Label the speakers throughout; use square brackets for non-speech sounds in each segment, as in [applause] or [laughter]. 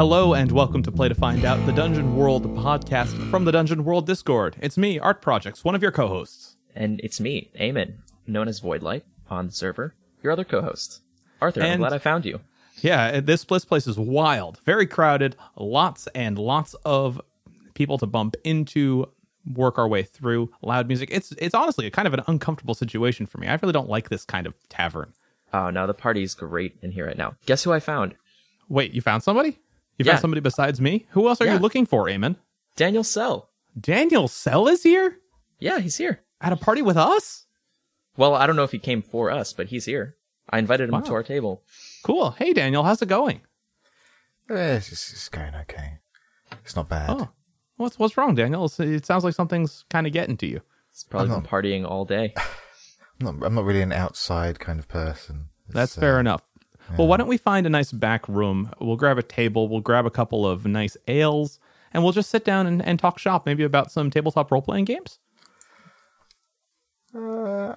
Speaker 1: Hello and welcome to Play to Find Out, the Dungeon World podcast from the Dungeon World Discord. It's me, Art Projects, one of your co-hosts.
Speaker 2: And it's me, Eamon, known as Voidlight on the server, your other co-host. Arthur, I'm glad I found you.
Speaker 1: Yeah, uh, this Blitz place is wild, very crowded, lots and lots of people to bump into, work our way through, loud music. It's it's honestly a kind of an uncomfortable situation for me. I really don't like this kind of tavern.
Speaker 2: Oh, no, the party's great in here right now. Guess who I found?
Speaker 1: Wait, you found somebody? You
Speaker 2: Yeah.
Speaker 1: found somebody besides me? Who else are you looking for, Eamon?
Speaker 2: Daniel Sell.
Speaker 1: Daniel Sell is here
Speaker 2: Yeah, he's here.
Speaker 1: at a party with us.
Speaker 2: Well, I don't know if he came for us, but he's here. I invited him
Speaker 1: Wow.
Speaker 2: to our table.
Speaker 1: Cool. Hey, Daniel, how's it going?
Speaker 3: Eh, it's, it's, it's going okay. It's not bad.
Speaker 1: Oh, what's what's wrong, Daniel? It's- It sounds like something's kind of getting to you.
Speaker 2: He's probably
Speaker 3: I'm
Speaker 2: been partying all day. [sighs]
Speaker 3: I'm not. I'm not really an outside kind of person. It's,
Speaker 1: That's
Speaker 3: uh,
Speaker 1: fair enough. Well, why don't we find a nice back room? We'll grab a table, we'll grab a couple of nice ales, and we'll just sit down and, and talk shop, maybe about some tabletop role playing games.
Speaker 3: Uh,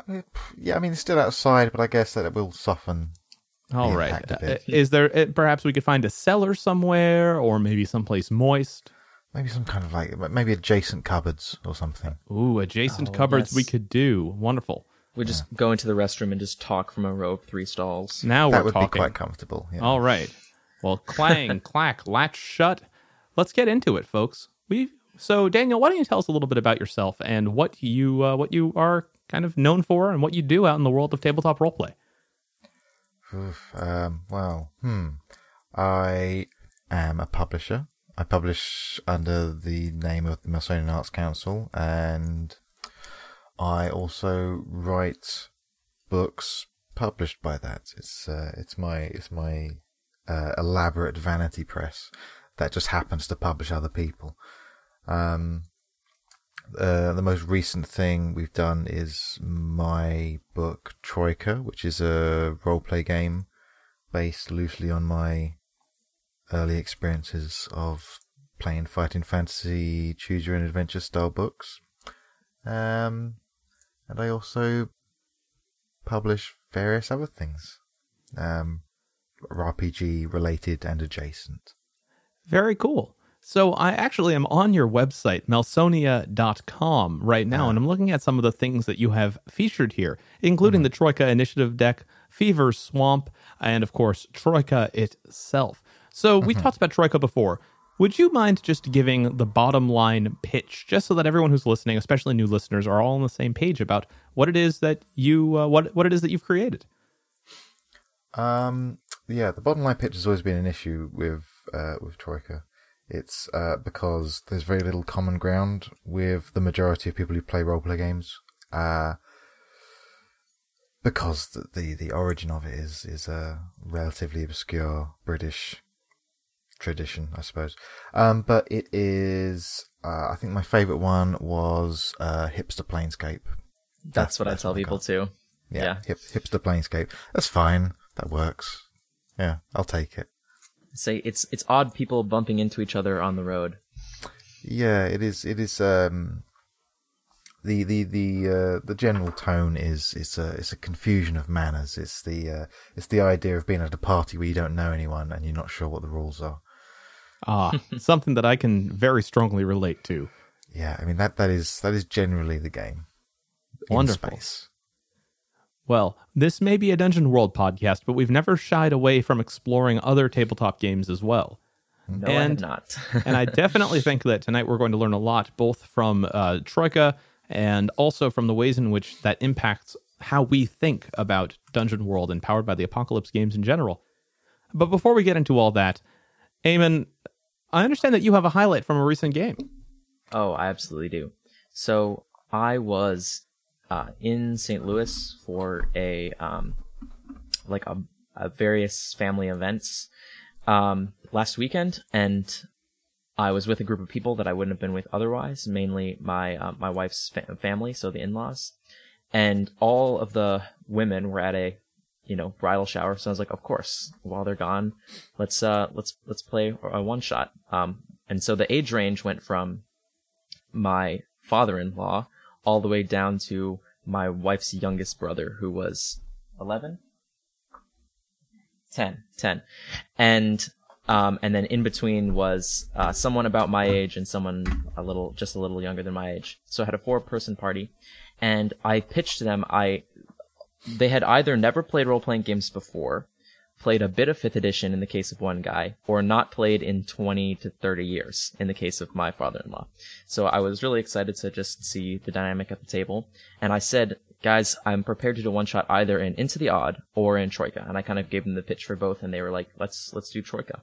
Speaker 3: yeah, I mean, it's still outside, but I guess that it will soften.
Speaker 1: All
Speaker 3: the
Speaker 1: right.
Speaker 3: a bit.
Speaker 1: Uh, Is there uh, perhaps we could find a cellar somewhere, or maybe someplace moist?
Speaker 3: Maybe some kind of like maybe adjacent cupboards or something.
Speaker 1: Ooh, adjacent
Speaker 2: Oh,
Speaker 1: cupboards we could do. Wonderful.
Speaker 2: We just go into the restroom and just talk from a row of three stalls.
Speaker 1: Now
Speaker 3: that
Speaker 1: we're
Speaker 3: would
Speaker 1: talking.
Speaker 3: be quite comfortable. Yeah.
Speaker 1: All right. Well, clang, [laughs] clack, latch shut. Let's get into it, folks. We so Daniel, why don't you tell us a little bit about yourself and what you uh, what you are kind of known for and what you do out in the world of tabletop roleplay?
Speaker 3: Oof, um, well, hmm. I am a publisher. I publish under the name of the Melsonian Arts Council, and I also write books published by that. It's uh, it's my it's my uh, elaborate vanity press that just happens to publish other people. Um, uh, the most recent thing we've done is my book Troika, which is a roleplay game based loosely on my early experiences of playing fighting fantasy, choose your own adventure style books. Um, and I also publish various other things, um, RPG related and adjacent.
Speaker 1: Very cool. So I actually am on your website, melsonia.com, right now, and ah. I'm looking at some of the things that you have featured here, including mm-hmm. the Troika Initiative deck, Fever Swamp, and of course, Troika itself. So we mm-hmm. talked about Troika before. Would you mind just giving the bottom line pitch, just so that everyone who's listening, especially new listeners, are all on the same page about what it is that you uh, what what it is that you've created?
Speaker 3: Um, yeah, the bottom line pitch has always been an issue with uh, with Troika. It's uh, because there's very little common ground with the majority of people who play roleplay games. Uh, because the, the the origin of it is is a relatively obscure British tradition, I suppose. Um, but it is. Uh, I think my favourite one was uh, Hipster Planescape.
Speaker 2: That's what I tell people
Speaker 3: got.
Speaker 2: too.
Speaker 3: Yeah,
Speaker 2: Yeah.
Speaker 3: Hip, hipster planescape. That's fine. That works. Yeah, I'll take it.
Speaker 2: Say it's it's odd people bumping into each other on the road.
Speaker 3: Yeah, it is. It is. Um, the the the uh, the general tone is is a it's a confusion of manners. It's the uh, it's the idea of being at a party where you don't know anyone and you're not sure what the rules are.
Speaker 1: Ah, something that I can very strongly relate to.
Speaker 3: Yeah, I mean that that is that is generally the game. in
Speaker 1: Wonderful.
Speaker 3: space.
Speaker 1: Well, this may be a Dungeon World podcast, but we've never shied away from exploring other tabletop games as well.
Speaker 2: No, I
Speaker 1: And-
Speaker 2: have not. [laughs]
Speaker 1: And I definitely think that tonight we're going to learn a lot, both from uh, Troika and also from the ways in which that impacts how we think about Dungeon World and Powered by the Apocalypse games in general. But before we get into all that, Eamon, I understand that you have a highlight from a recent game.
Speaker 2: Oh, I absolutely do. So I was uh, in St. Louis for a um, like a, a various family events um, last weekend, and I was with a group of people that I wouldn't have been with otherwise. Mainly my uh, my wife's fa- family, so the in-laws, and all of the women were at a you know bridal shower. So I was like, of course, while they're gone, let's uh let's let's play a one shot. Um, and so the age range went from my father-in-law all the way down to my wife's youngest brother who was 11 10 10 and Um, and then in between was uh, someone about my age and someone a little, just a little younger than my age. So I had a four-person party, and I pitched them. I they had either never played role-playing games before, played a bit of fifth edition in the case of one guy, or not played in 20 to 30 years in the case of my father-in-law. So I was really excited to just see the dynamic at the table. And I said, guys, I'm prepared to do one shot either in Into the Odd or in Troika. And I kind of gave them the pitch for both and they were like, let's, let's do Troika.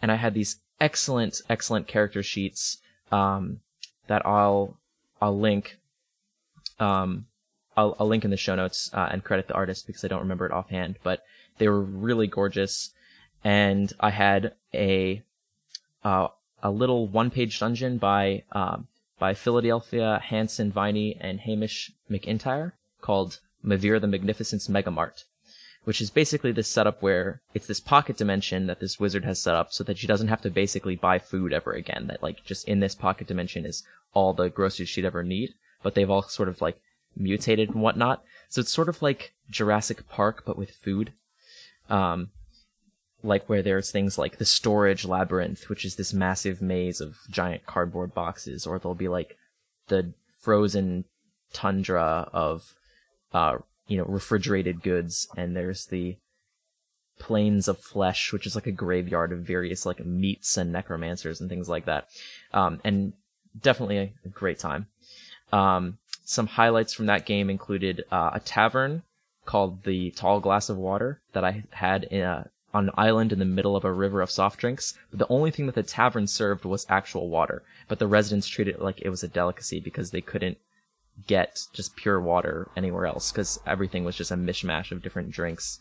Speaker 2: And I had these excellent, excellent character sheets, um, that I'll, I'll link, um, I'll, I'll link in the show notes, uh, and credit the artist because I don't remember it offhand, but they were really gorgeous. And I had a, uh, a little one page dungeon by, um, by Philadelphia Hanson Viney and Hamish McIntyre called Mavira the Magnificent's Megamart, which is basically this setup where it's this pocket dimension that this wizard has set up so that she doesn't have to basically buy food ever again. That like just in this pocket dimension is all the groceries she'd ever need, but they've all sort of like mutated and whatnot. So it's sort of like Jurassic Park, but with food. Um, like where there's things like the storage labyrinth, which is this massive maze of giant cardboard boxes, or there'll be like the frozen tundra of, uh, you know, refrigerated goods, and there's the plains of flesh, which is like a graveyard of various like meats and necromancers and things like that. Um, and definitely a, a great time. Um, some highlights from that game included uh, a tavern called the Tall Glass of Water that I had in a, on an island in the middle of a river of soft drinks. But the only thing that the tavern served was actual water. But the residents treated it like it was a delicacy because they couldn't get just pure water anywhere else because everything was just a mishmash of different drinks.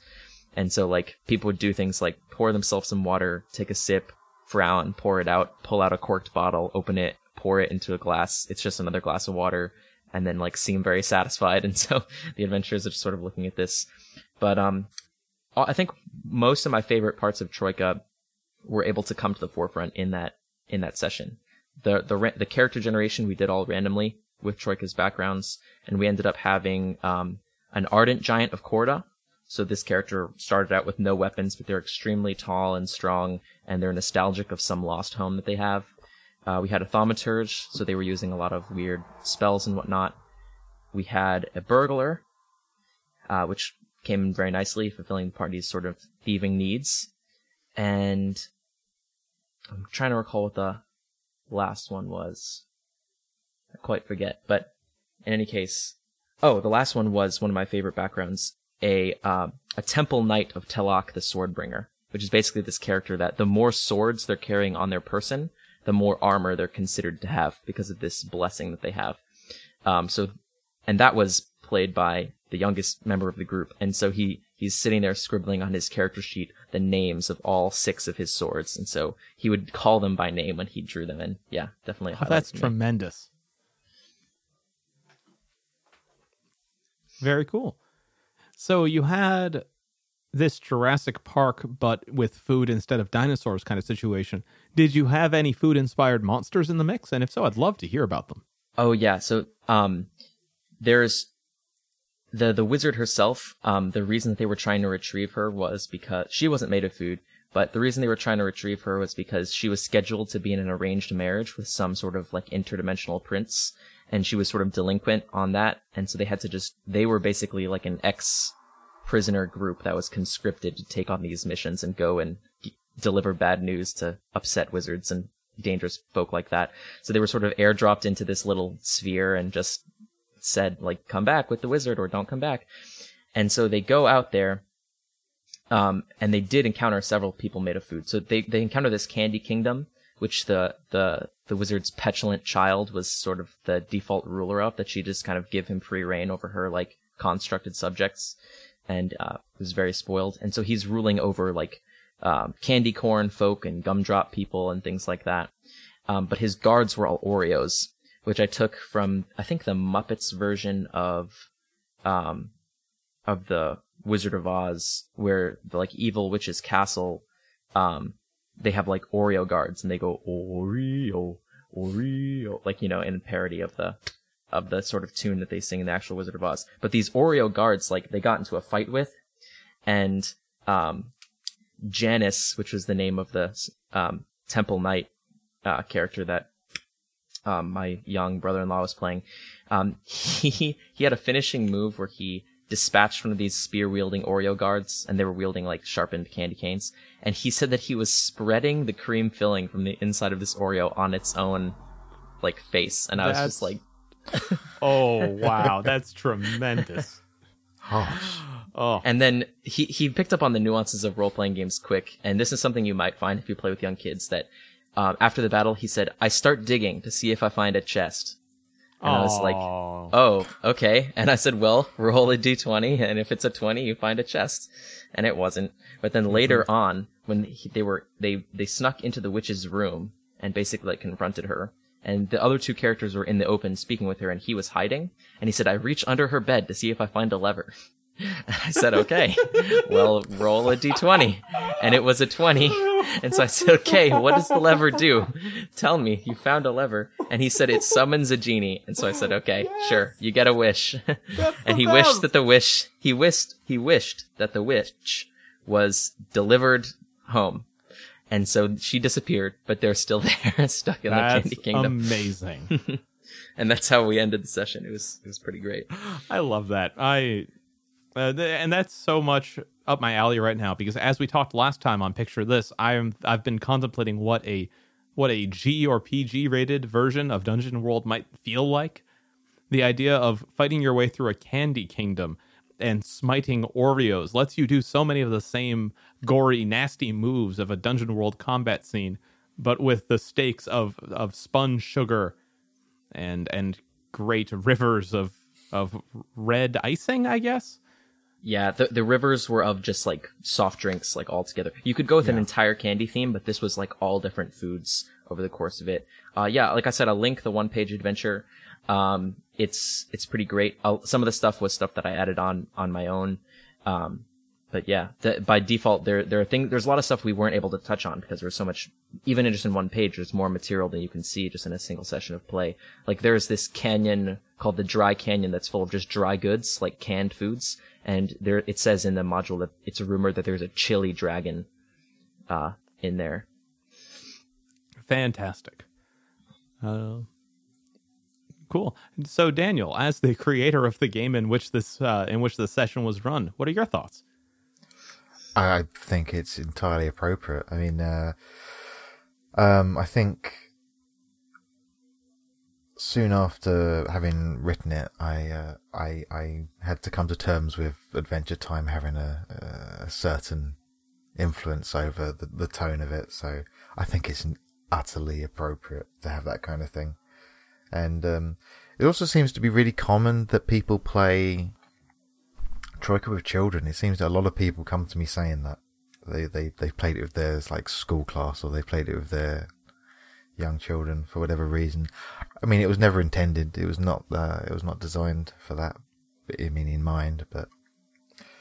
Speaker 2: And so like people would do things like pour themselves some water, take a sip, frown, pour it out, pull out a corked bottle, open it, pour it into a glass. It's just another glass of water and then like seem very satisfied. [laughs] And so the adventurers are just sort of looking at this. But um, I think most of my favorite parts of Troika were able to come to the forefront in that in that session. The the the character generation we did all randomly with Troika's backgrounds, and we ended up having um, an ardent giant of Korda. So this character started out with no weapons, but they're extremely tall and strong, and they're nostalgic of some lost home that they have. Uh, we had a thaumaturge, so they were using a lot of weird spells and whatnot. We had a burglar, uh, which came in very nicely, fulfilling the party's sort of thieving needs. And I'm trying to recall what the last one was. I quite forget, but in any case, oh, the last one was one of my favorite backgrounds, a uh, a temple knight of Telak the Swordbringer, which is basically this character that the more swords they're carrying on their person, the more armor they're considered to have because of this blessing that they have. Um, so, and that was played by the youngest member of the group, and so he he's sitting there scribbling on his character sheet the names of all six of his swords, and so he would call them by name when he drew them. And yeah, definitely.
Speaker 1: Oh, that's tremendous. Very cool. So you had this Jurassic Park, but with food instead of dinosaurs kind of situation. Did you have any food inspired monsters in the mix? And if so, I'd love to hear about them.
Speaker 2: Oh yeah, so um, there's the the wizard herself. Um, the reason that they were trying to retrieve her was because she wasn't made of food, but the reason they were trying to retrieve her was because she was scheduled to be in an arranged marriage with some sort of like interdimensional prince, and she was sort of delinquent on that, and so they had to just they were basically like an ex prisoner group that was conscripted to take on these missions and go and deliver bad news to upset wizards and dangerous folk like that. So they were sort of airdropped into this little sphere and just said like, come back with the wizard or don't come back. And so they go out there. Um, and they did encounter several people made of food. So they, they encounter this candy kingdom, which the, the, the wizard's petulant child was sort of the default ruler of, that she just kind of give him free reign over her, like, constructed subjects and, uh, was very spoiled. And so he's ruling over, like, um, candy corn folk and gumdrop people and things like that. Um, but his guards were all Oreos, which I took from I think the Muppets version of um, of the Wizard of Oz, where the like evil witch's castle, um, they have like Oreo guards and they go Oreo, Oreo, like you know in parody of the of the sort of tune that they sing in the actual Wizard of Oz. But these Oreo guards, like they got into a fight with, and um, Janice, which was the name of the um, Temple Knight uh, character that um, my young brother-in-law was playing, um, [laughs] he he had a finishing move where he dispatched one of these spear-wielding Oreo guards, and they were wielding like sharpened candy canes. And he said that he was spreading the cream filling from the inside of this Oreo on its own like face, and I was just like, [laughs]
Speaker 1: Oh wow, that's tremendous. Oh,
Speaker 2: And then he he picked up on the nuances of role playing games quick, and this is something you might find if you play with young kids. That um, after the battle, he said, "I start digging to see if I find a chest." And I was like, "Oh, okay." And I said, "Well, roll a d20, and if it's a 20, you find a chest." And it wasn't. But then later on, when he, they were they they snuck into the witch's room and basically like confronted her. And the other two characters were in the open speaking with her, and he was hiding. And he said, "I reach under her bed to see if I find a lever." And [laughs] I said, okay, well, roll a d20. And it was a 20. And so I said, okay, what does the lever do? Tell me, you found a lever. And he said, it summons a genie. And so I said, okay, sure, you get a wish. [laughs] and he wished that the wish, he wished, he wished that the witch was delivered home. And so she disappeared, but they're still [laughs] there, stuck in the Candy Kingdom.
Speaker 1: amazing. [laughs]
Speaker 2: and that's how we ended the session. It was, it was pretty great. [gasps]
Speaker 1: I love that. I uh, th- and that's so much up my alley right now because as we talked last time on Picture This, I'm I've been contemplating what a what a G or PG rated version of Dungeon World might feel like. The idea of fighting your way through a candy kingdom and smiting Oreos lets you do so many of the same gory, nasty moves of a Dungeon World combat scene, but with the stakes of of sponge sugar and and great rivers of of red icing, I guess.
Speaker 2: Yeah, the the rivers were of just like soft drinks, like all together. You could go with an entire candy theme, but this was like all different foods over the course of it. Uh, yeah, like I said, a link the one page adventure. Um, it's it's pretty great. i some of the stuff was stuff that I added on on my own. Um, but yeah, the, by default, there there are things. There's a lot of stuff we weren't able to touch on because there's so much. Even in just in one page, there's more material than you can see just in a single session of play. Like there's this canyon called the Dry Canyon that's full of just dry goods, like canned foods. And there, it says in the module that it's rumored that there's a chili dragon, uh, in there.
Speaker 1: Fantastic. Uh, cool. So, Daniel, as the creator of the game in which this uh, in which the session was run, what are your thoughts?
Speaker 3: I think it's entirely appropriate. I mean, uh, um, I think soon after having written it, I, uh, I, I had to come to terms with Adventure Time having a, a certain influence over the, the tone of it. So I think it's utterly appropriate to have that kind of thing. And, um, it also seems to be really common that people play Troika with children. It seems that a lot of people come to me saying that they they they've played it with their like school class or they played it with their young children for whatever reason. I mean, it was never intended. It was not. Uh, it was not designed for that. I mean, in mind, but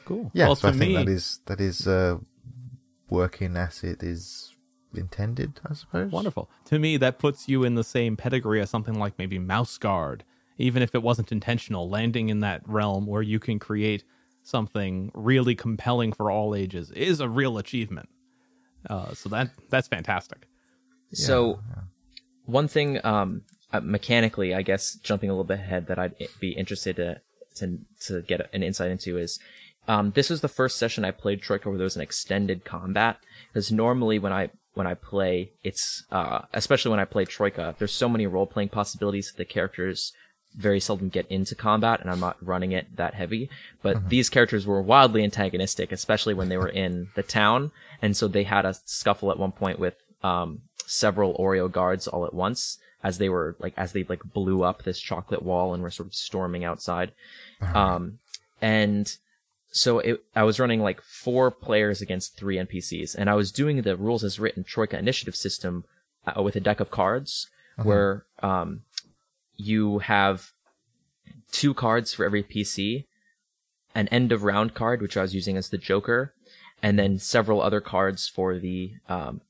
Speaker 1: Cool.
Speaker 3: yeah.
Speaker 1: Well,
Speaker 3: so I think
Speaker 1: me,
Speaker 3: that is that is uh, working as it is intended. I suppose.
Speaker 1: wonderful. To me, that puts you in the same pedigree as something like maybe Mouse Guard, even if it wasn't intentional. Landing in that realm where you can create something really compelling for all ages is a real achievement. Uh, so that that's fantastic.
Speaker 2: So, one thing, um, uh, mechanically, I guess, jumping a little bit ahead that I'd be interested to, to, to get an insight into is, um, this was the first session I played Troika where there was an extended combat. Because normally when I, when I play, it's, uh, especially when I play Troika, there's so many role-playing possibilities that the characters very seldom get into combat and I'm not running it that heavy. But these characters were wildly antagonistic, especially when they were in the town. And so they had a scuffle at one point with, um, several Oreo guards all at once as they were like, as they like blew up this chocolate wall and were sort of storming outside. Um, and so it, I was running like four players against three NPCs, and I was doing the rules as written Troika initiative system uh, with a deck of cards, where um, you have two cards for every PC, an end of round card, which I was using as the Joker, and then several other cards for the um,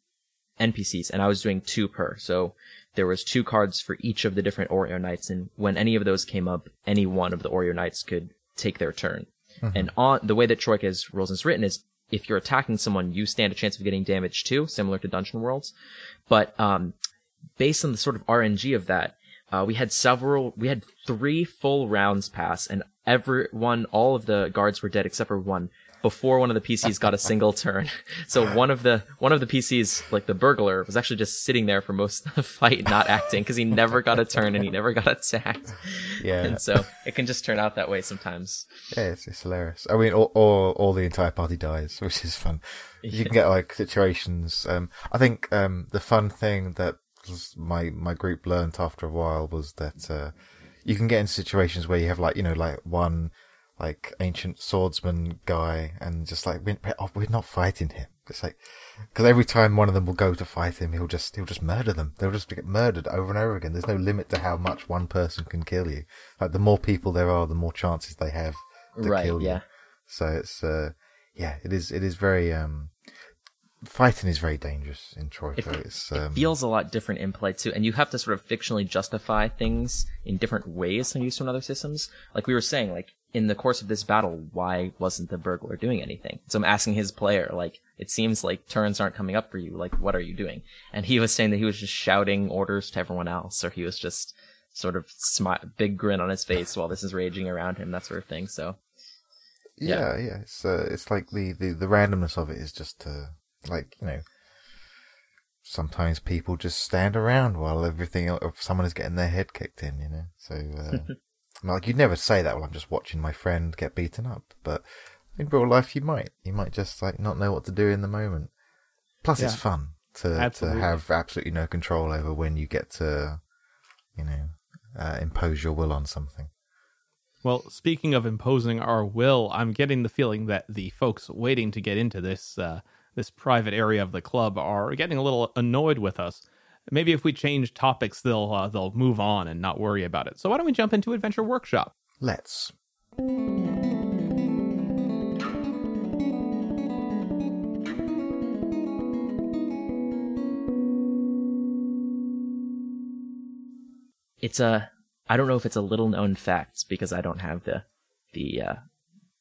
Speaker 2: NPCs, and I was doing two per. So there was two cards for each of the different Oreo Knights, and when any of those came up, any one of the Oreo Knights could take their turn. And on the way that Troika's rules is written is if you're attacking someone, you stand a chance of getting damage too, similar to Dungeon Worlds. But um, based on the sort of RNG of that, uh, we had several, we had three full rounds pass, and everyone, all of the guards were dead except for one before one of the PCs got a single turn. [laughs] So one of the one of the PCs, like the burglar, was actually just sitting there for most of the fight, not acting, because he never got a turn and he never got attacked.
Speaker 3: Yeah.
Speaker 2: And so it can just turn out that way sometimes.
Speaker 3: Yeah, it's, it's hilarious. I mean, or, or or the entire party dies, which is fun. You can get like situations. Um, I think um, the fun thing that my my group learned after a while was that uh, you can get in situations where you have like you know like one like ancient swordsman guy and just like we're, we're- not fighting him. It's like because every time one of them will go to fight him, he'll just he'll just murder them. They'll just get murdered over and over again. There's no limit to how much one person can kill you. Like the more people there are, the more chances they have to
Speaker 2: Right,
Speaker 3: kill you.
Speaker 2: yeah.
Speaker 3: So it's uh yeah, it is it is very um fighting is very dangerous in Troika.
Speaker 2: It,
Speaker 3: it's
Speaker 2: it
Speaker 3: um
Speaker 2: feels a lot different in play too, and you have to sort of fictionally justify things in different ways than you used in other systems. Like we were saying, like in the course of this battle, why wasn't the burglar doing anything? So I'm asking his player, like, it seems like turns aren't coming up for you. Like, what are you doing? And he was saying that he was just shouting orders to everyone else, or he was just sort of smi- big grin on his face while this is raging around him, that sort of thing. So
Speaker 3: yeah, yeah. It's uh, it's like the, the the randomness of it is just uh, like you know. Sometimes people just stand around while everything else, someone is getting their head kicked in, you know. So, uh, [laughs] like you'd never say that while I'm just watching my friend get beaten up, but in real life you might. You might just like not know what to do in the moment. Plus, it's fun to
Speaker 1: Absolutely.
Speaker 3: to have absolutely no control over when you get to, you know, uh, impose your will on something.
Speaker 1: Well, speaking of imposing our will, I'm getting the feeling that the folks waiting to get into this uh, this private area of the club are getting a little annoyed with us. Maybe if we change topics, they'll uh, they'll move on and not worry about it. So why don't we jump into Adventure Workshop?
Speaker 3: Let's.
Speaker 2: it's a I don't know if it's a little known fact because I don't have the the uh,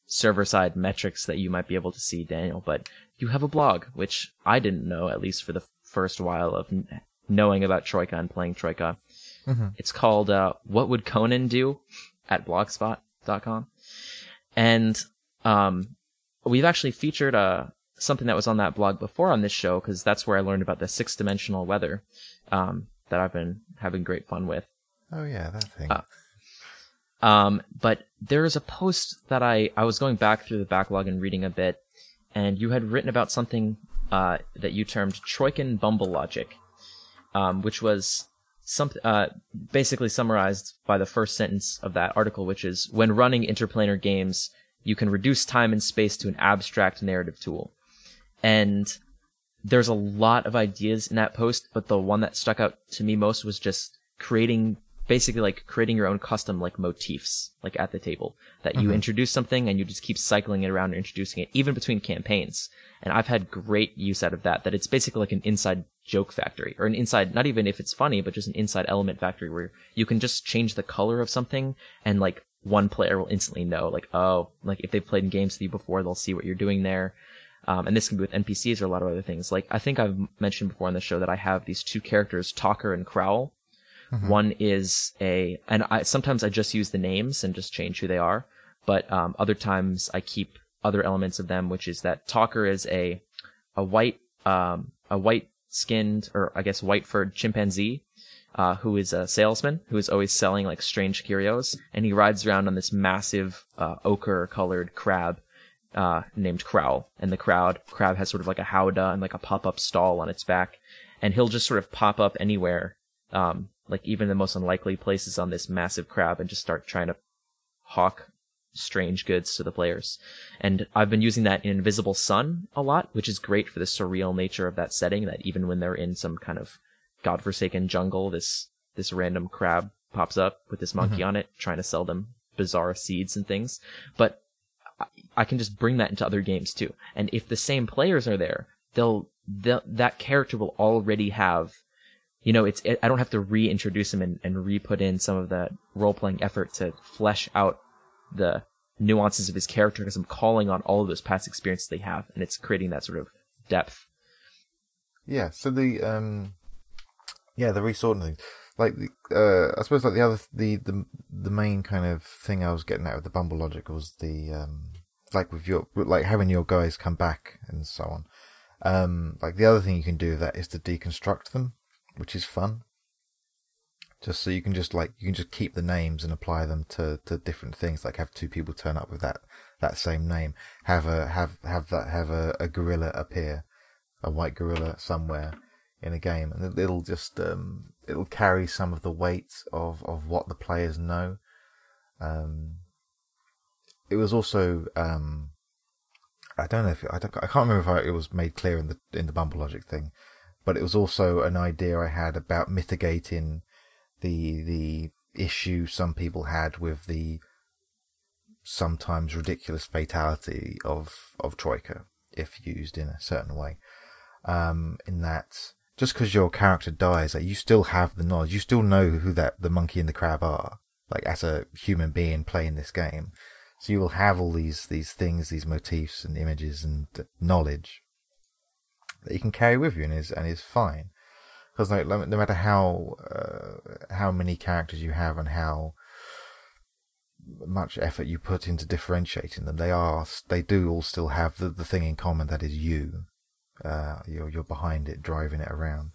Speaker 2: server side metrics that you might be able to see, Daniel. But you have a blog, which I didn't know at least for the first while of n- knowing about Troika and playing Troika. It's called uh, "What Would Conan Do?" at blogspot.com, and um, we've actually featured uh, something that was on that blog before on this show because that's where I learned about the six dimensional weather um, that I've been having great fun with.
Speaker 3: Oh yeah, that thing.
Speaker 2: Uh, Um, but there's a post that I, I was going back through the backlog and reading a bit, and you had written about something uh, that you termed Troikan Bumble Logic, um, which was some, uh, basically summarized by the first sentence of that article, which is when running interplanar games, you can reduce time and space to an abstract narrative tool. And there's a lot of ideas in that post, but the one that stuck out to me most was just creating basically like creating your own custom like motifs like at the table that you introduce something and you just keep cycling it around and introducing it even between campaigns and i've had great use out of that that it's basically like an inside joke factory or an inside not even if it's funny but just an inside element factory where you can just change the color of something and like one player will instantly know like oh like if they've played in games with you before they'll see what you're doing there um, and this can be with NPCs or a lot of other things. Like I think I've mentioned before on the show that I have these two characters, Talker and Crowl. One is a, and I sometimes I just use the names and just change who they are, but um, other times I keep other elements of them, which is that Talker is a a white um, a white skinned or I guess white furred chimpanzee uh, who is a salesman who is always selling like strange curios, and he rides around on this massive uh, ochre colored crab uh, named Crowl. And the Crowl crab has sort of like a howdah and like a pop up stall on its back, and he'll just sort of pop up anywhere, um, like even the most unlikely places on this massive crab, and just start trying to hawk strange goods to the players. And I've been using that in Invisible Sun a lot, which is great for the surreal nature of that setting. That even when they're in some kind of godforsaken jungle, this this random crab pops up with this monkey mm-hmm. on it, trying to sell them bizarre seeds and things. But I, I can just bring that into other games too. And if the same players are there, they'll, they'll that character will already have. You know, it's I don't have to reintroduce him and, and re-put in some of the role-playing effort to flesh out the nuances of his character because I'm calling on all of those past experiences they have, and it's creating that sort of depth.
Speaker 3: Yeah. So the um, yeah, the resorting thing, like uh, I suppose like the other the the the main kind of thing I was getting at with the Bumble logic was the um, like with your like having your guys come back and so on. Um, like the other thing you can do with that is to deconstruct them, which is fun. Just so you can just like you can just keep the names and apply them to, to different things. Like have two people turn up with that that same name. Have a have have that have a, a gorilla appear, a white gorilla somewhere in a game, and it'll just um, it'll carry some of the weight of, of what the players know. Um, it was also um, I don't know if I, don't, I can't remember if it was made clear in the in the Bumble Logic thing, but it was also an idea I had about mitigating the the issue some people had with the sometimes ridiculous fatality of of Troika if used in a certain way. Um, in that just because your character dies, like you still have the knowledge, you still know who that the monkey and the crab are, like as a human being playing this game. So you will have all these these things, these motifs and images and knowledge that you can carry with you and is and is fine because no, no matter how uh, how many characters you have and how much effort you put into differentiating them, they are they do all still have the, the thing in common that is you. Uh, you're you're behind it, driving it around.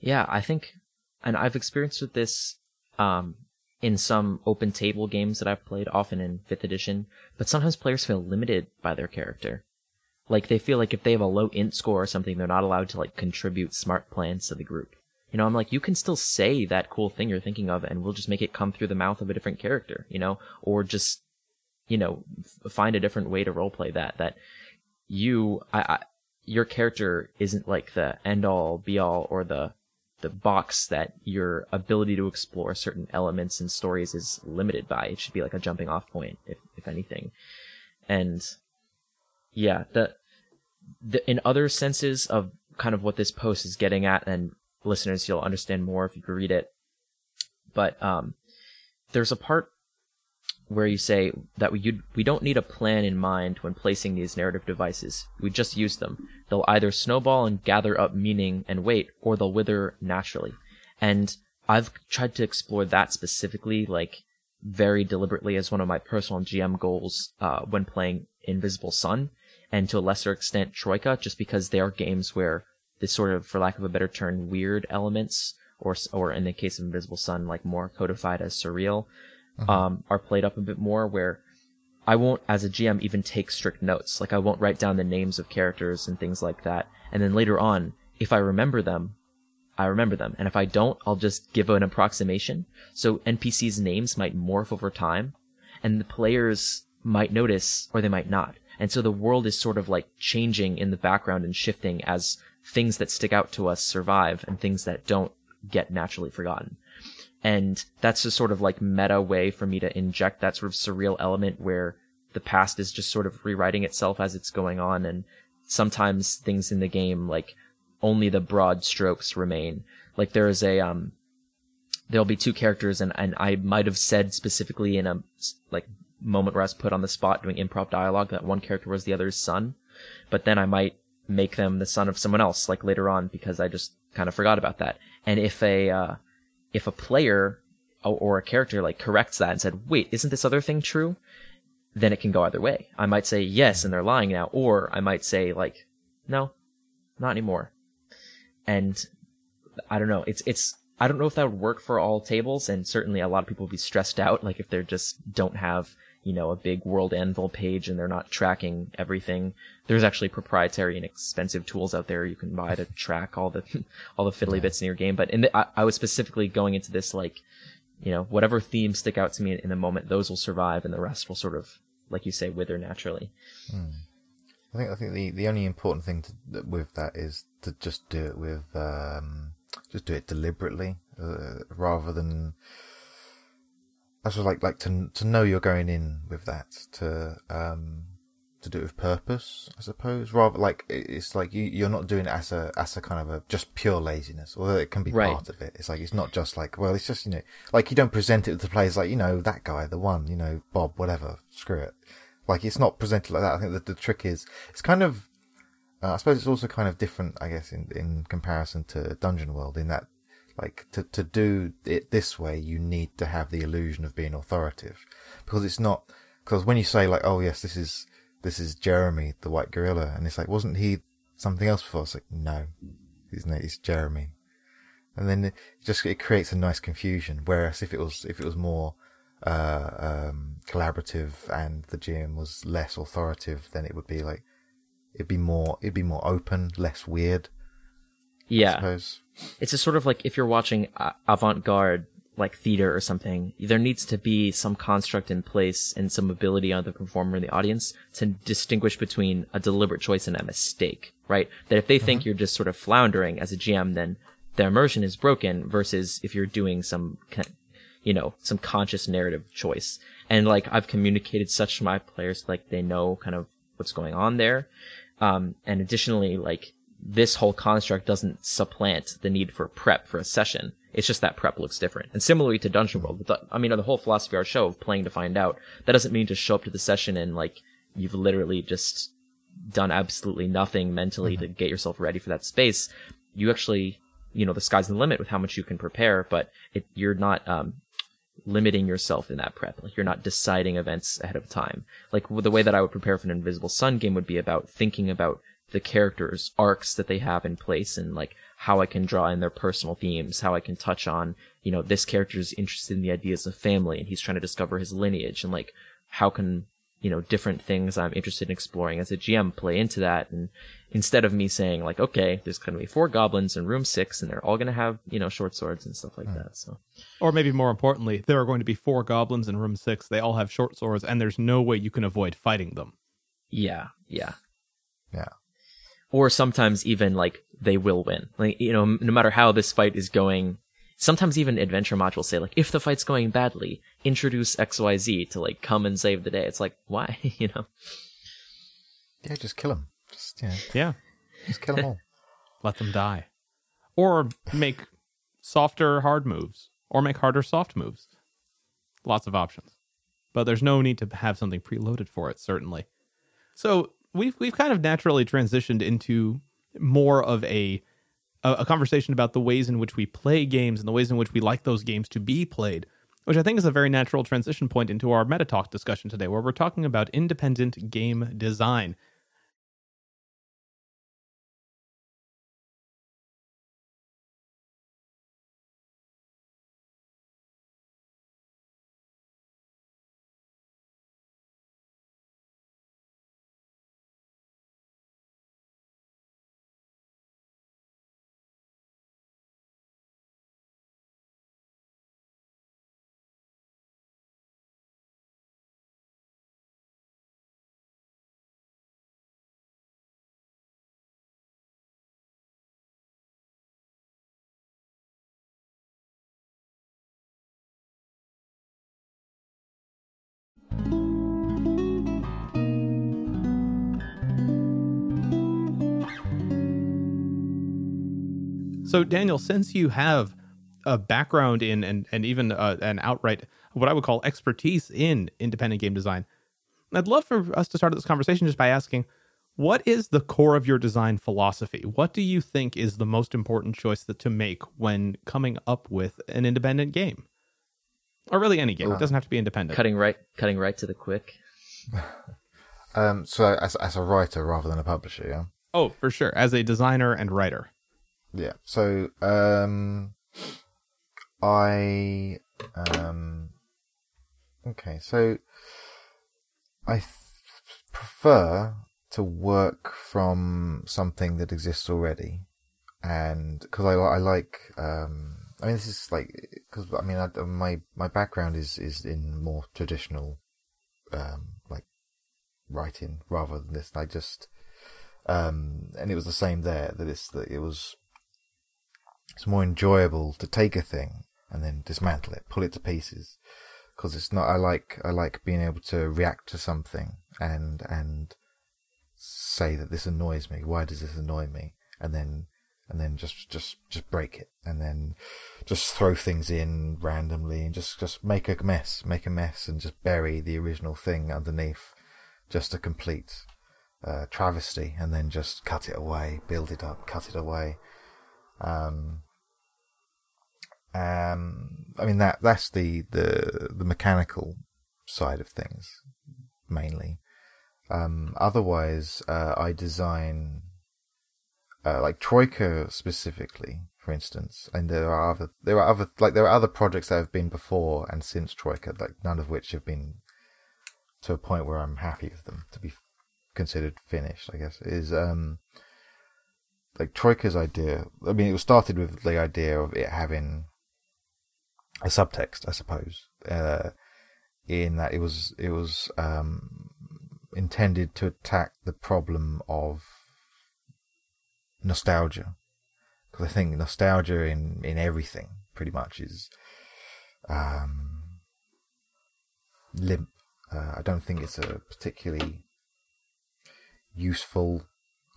Speaker 2: Yeah, I think, and I've experienced with this um, in some open table games that I've played, often in fifth edition. But sometimes players feel limited by their character. Like they feel like if they have a low int score or something, they're not allowed to like contribute smart plans to the group. You know, I'm like, you can still say that cool thing you're thinking of, and we'll just make it come through the mouth of a different character, you know, or just, you know, f- find a different way to roleplay that. That you, I, I, your character isn't like the end all, be all, or the the box that your ability to explore certain elements and stories is limited by. It should be like a jumping off point, if if anything. And yeah, the in other senses of kind of what this post is getting at, and listeners, you'll understand more if you read it. But um, there's a part where you say that we we don't need a plan in mind when placing these narrative devices. We just use them. They'll either snowball and gather up meaning and weight, or they'll wither naturally. And I've tried to explore that specifically, like very deliberately, as one of my personal GM goals uh, when playing Invisible Sun, and to a lesser extent Troika, just because they are games where this sort of, for lack of a better term, weird elements, or or in the case of Invisible Sun, like more codified as surreal,
Speaker 3: Mm-hmm.
Speaker 2: um, are played up a bit more. Where I won't, as a GM, even take strict notes. Like I won't write down the names of characters and things like that. And then later on, if I remember them, I remember them. And if I don't, I'll just give an approximation. So NPCs' names might morph over time, and the players might notice or they might not. And so the world is sort of like changing in the background and shifting as things that stick out to us survive and things that don't get naturally forgotten. And that's a sort of like meta way for me to inject that sort of surreal element where the past is just sort of rewriting itself as it's going on. And sometimes things in the game, like only the broad strokes remain. Like there is a, um, there'll be two characters and, and I might have said specifically in a, like, moment where I was put on the spot doing improv dialogue that one character was the other's son. But then I might make them the son of someone else, like later on, because I just kind of forgot about that. And if a, uh, if a player or, a character like corrects that and said, wait, isn't this other thing true? Then it can go either way. I might say yes and they're lying now, or I might say like, no, not anymore. And I don't know. It's, it's, I don't know if that would work for all tables, and certainly a lot of people would be stressed out, like if they just don't have, you know, a big world anvil page and they're not tracking everything. There's actually proprietary and expensive tools out there you can buy to track all the, [laughs] all the fiddly bits in your game. But in the, I, I was specifically going into this like, you know, whatever themes stick out to me in the moment, those will survive, and the rest will sort of, like you say, wither naturally.
Speaker 3: I think I think the, the only important thing to, with that is to just do it with um, just do it deliberately uh, rather than I sort of like like to to know you're going in with that to um, to do it with purpose, I suppose. Rather like it's like you you're not doing it as a as a kind of a just pure laziness, although it can be
Speaker 2: Right.
Speaker 3: part of it. It's like it's not just like well, it's just you know like you don't present it to the players like you know that guy, the one, you know Bob, whatever. Screw it. Like it's not presented like that. I think that the trick is it's kind of uh, I suppose it's also kind of different, I guess, in in comparison to Dungeon World in that like to to do it this way, you need to have the illusion of being authoritative because it's not because when you say like, oh yes, this is this is Jeremy, the white gorilla, and it's like, wasn't he something else before? It's like, no, his name is Jeremy, and then it just it creates a nice confusion. Whereas if it was if it was more uh, um, collaborative and the GM was less authoritative, then it would be like it'd be more it'd be more open, less weird. I suppose.
Speaker 2: It's a sort of like if you're watching uh, avant-garde like theater or something, there needs to be some construct in place and some ability on the performer and the audience to distinguish between a deliberate choice and a mistake, right? That if they think you're just sort of floundering as a GM, then the immersion is broken versus if you're doing some, you know, some conscious narrative choice. And like I've communicated such to my players, like they know kind of what's going on there. Um, and additionally, like this whole construct doesn't supplant the need for prep for a session. It's just that prep looks different. And similarly to Dungeon World, the, I mean, the whole philosophy of our show of playing to find out, that doesn't mean to show up to the session and like you've literally just done absolutely nothing mentally to get yourself ready for that space. You actually, you know, the sky's the limit with how much you can prepare, but it, you're not, um, limiting yourself in that prep. Like you're not deciding events ahead of time. Like the way that I would prepare for an Invisible Sun game would be about thinking about the characters' arcs that they have in place and like how I can draw in their personal themes, how I can touch on, you know, this character's interested in the ideas of family and he's trying to discover his lineage and like how can, you know, different things I'm interested in exploring as a GM play into that and instead of me saying like, okay, there's gonna be four goblins in room six and they're all gonna have, you know, short swords and stuff like hmm. that. So
Speaker 1: Or maybe more importantly, there are going to be four goblins in room six. They all have short swords, and there's no way you can avoid fighting them.
Speaker 2: yeah, yeah.
Speaker 3: Yeah.
Speaker 2: Or sometimes even like they will win. Like you know, no matter how this fight is going, sometimes even adventure modules say like if the fight's going badly, introduce X Y Z to like come and save the day. It's like why [laughs] you know?
Speaker 3: Yeah, just kill them. Just yeah,
Speaker 1: Yeah.
Speaker 3: just kill them all. [laughs]
Speaker 1: Let them die. Or make softer hard moves. Or make harder soft moves. Lots of options. But there's no need to have something preloaded for it, certainly. So we've we've kind of naturally transitioned into more of a a, conversation about the ways in which we play games and the ways in which we like those games to be played, which I think is a very natural transition point into our meta talk discussion today, where we're talking about independent game design. So, Daniel, since you have a background in and, and even uh, an outright, what I would call expertise in independent game design, I'd love for us to start this conversation just by asking what is the core of your design philosophy? What do you think is the most important choice that to make when coming up with an independent game? Or really any game. It doesn't have to be independent.
Speaker 2: Cutting right, cutting right to the quick. [laughs]
Speaker 3: Um, so as as a writer rather than a publisher, yeah.
Speaker 1: Oh, for sure. As a designer and writer.
Speaker 3: Yeah. So, um, I, um, okay. So, I th- prefer to work from something that exists already, and because I, I like, um, I mean, this is like, because I mean, I, my my background is is in more traditional, um, like writing rather than this. I just, um, and it was the same there. That it's that it was it's more enjoyable to take a thing and then dismantle it, pull it to pieces, because it's not. I like I like being able to react to something and and say that this annoys me. Why does this annoy me? And then and then just just just break it and then just throw things in randomly and just just make a mess make a mess and just bury the original thing underneath just a complete uh, travesty and then just cut it away build it up cut it away um um i mean that that's the the the mechanical side of things mainly um otherwise uh, i design uh, like Troika specifically, for instance, and there are other there are other like there are other projects that have been before and since Troika, like none of which have been to a point where I'm happy with them to be considered finished. I guess is um like Troika's idea. I mean, it was started with the idea of it having a subtext, I suppose, uh, in that it was it was um intended to attack the problem of nostalgia because I think nostalgia in in everything pretty much is um, limp. Uh, I don't think it's a particularly useful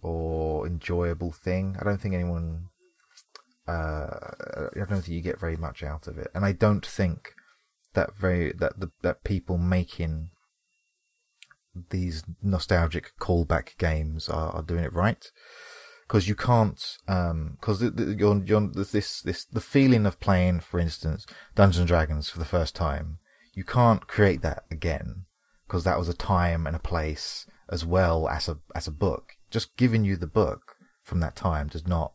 Speaker 3: or enjoyable thing. I don't think anyone. Uh, I don't think you get very much out of it, and I don't think that very that the, that people making these nostalgic callback games are, are doing it right. Because you can't because um, you're, you're this this the feeling of playing for instance Dungeons and Dragons for the first time you can't create that again because that was a time and a place as well as a as a book. Just giving you the book from that time does not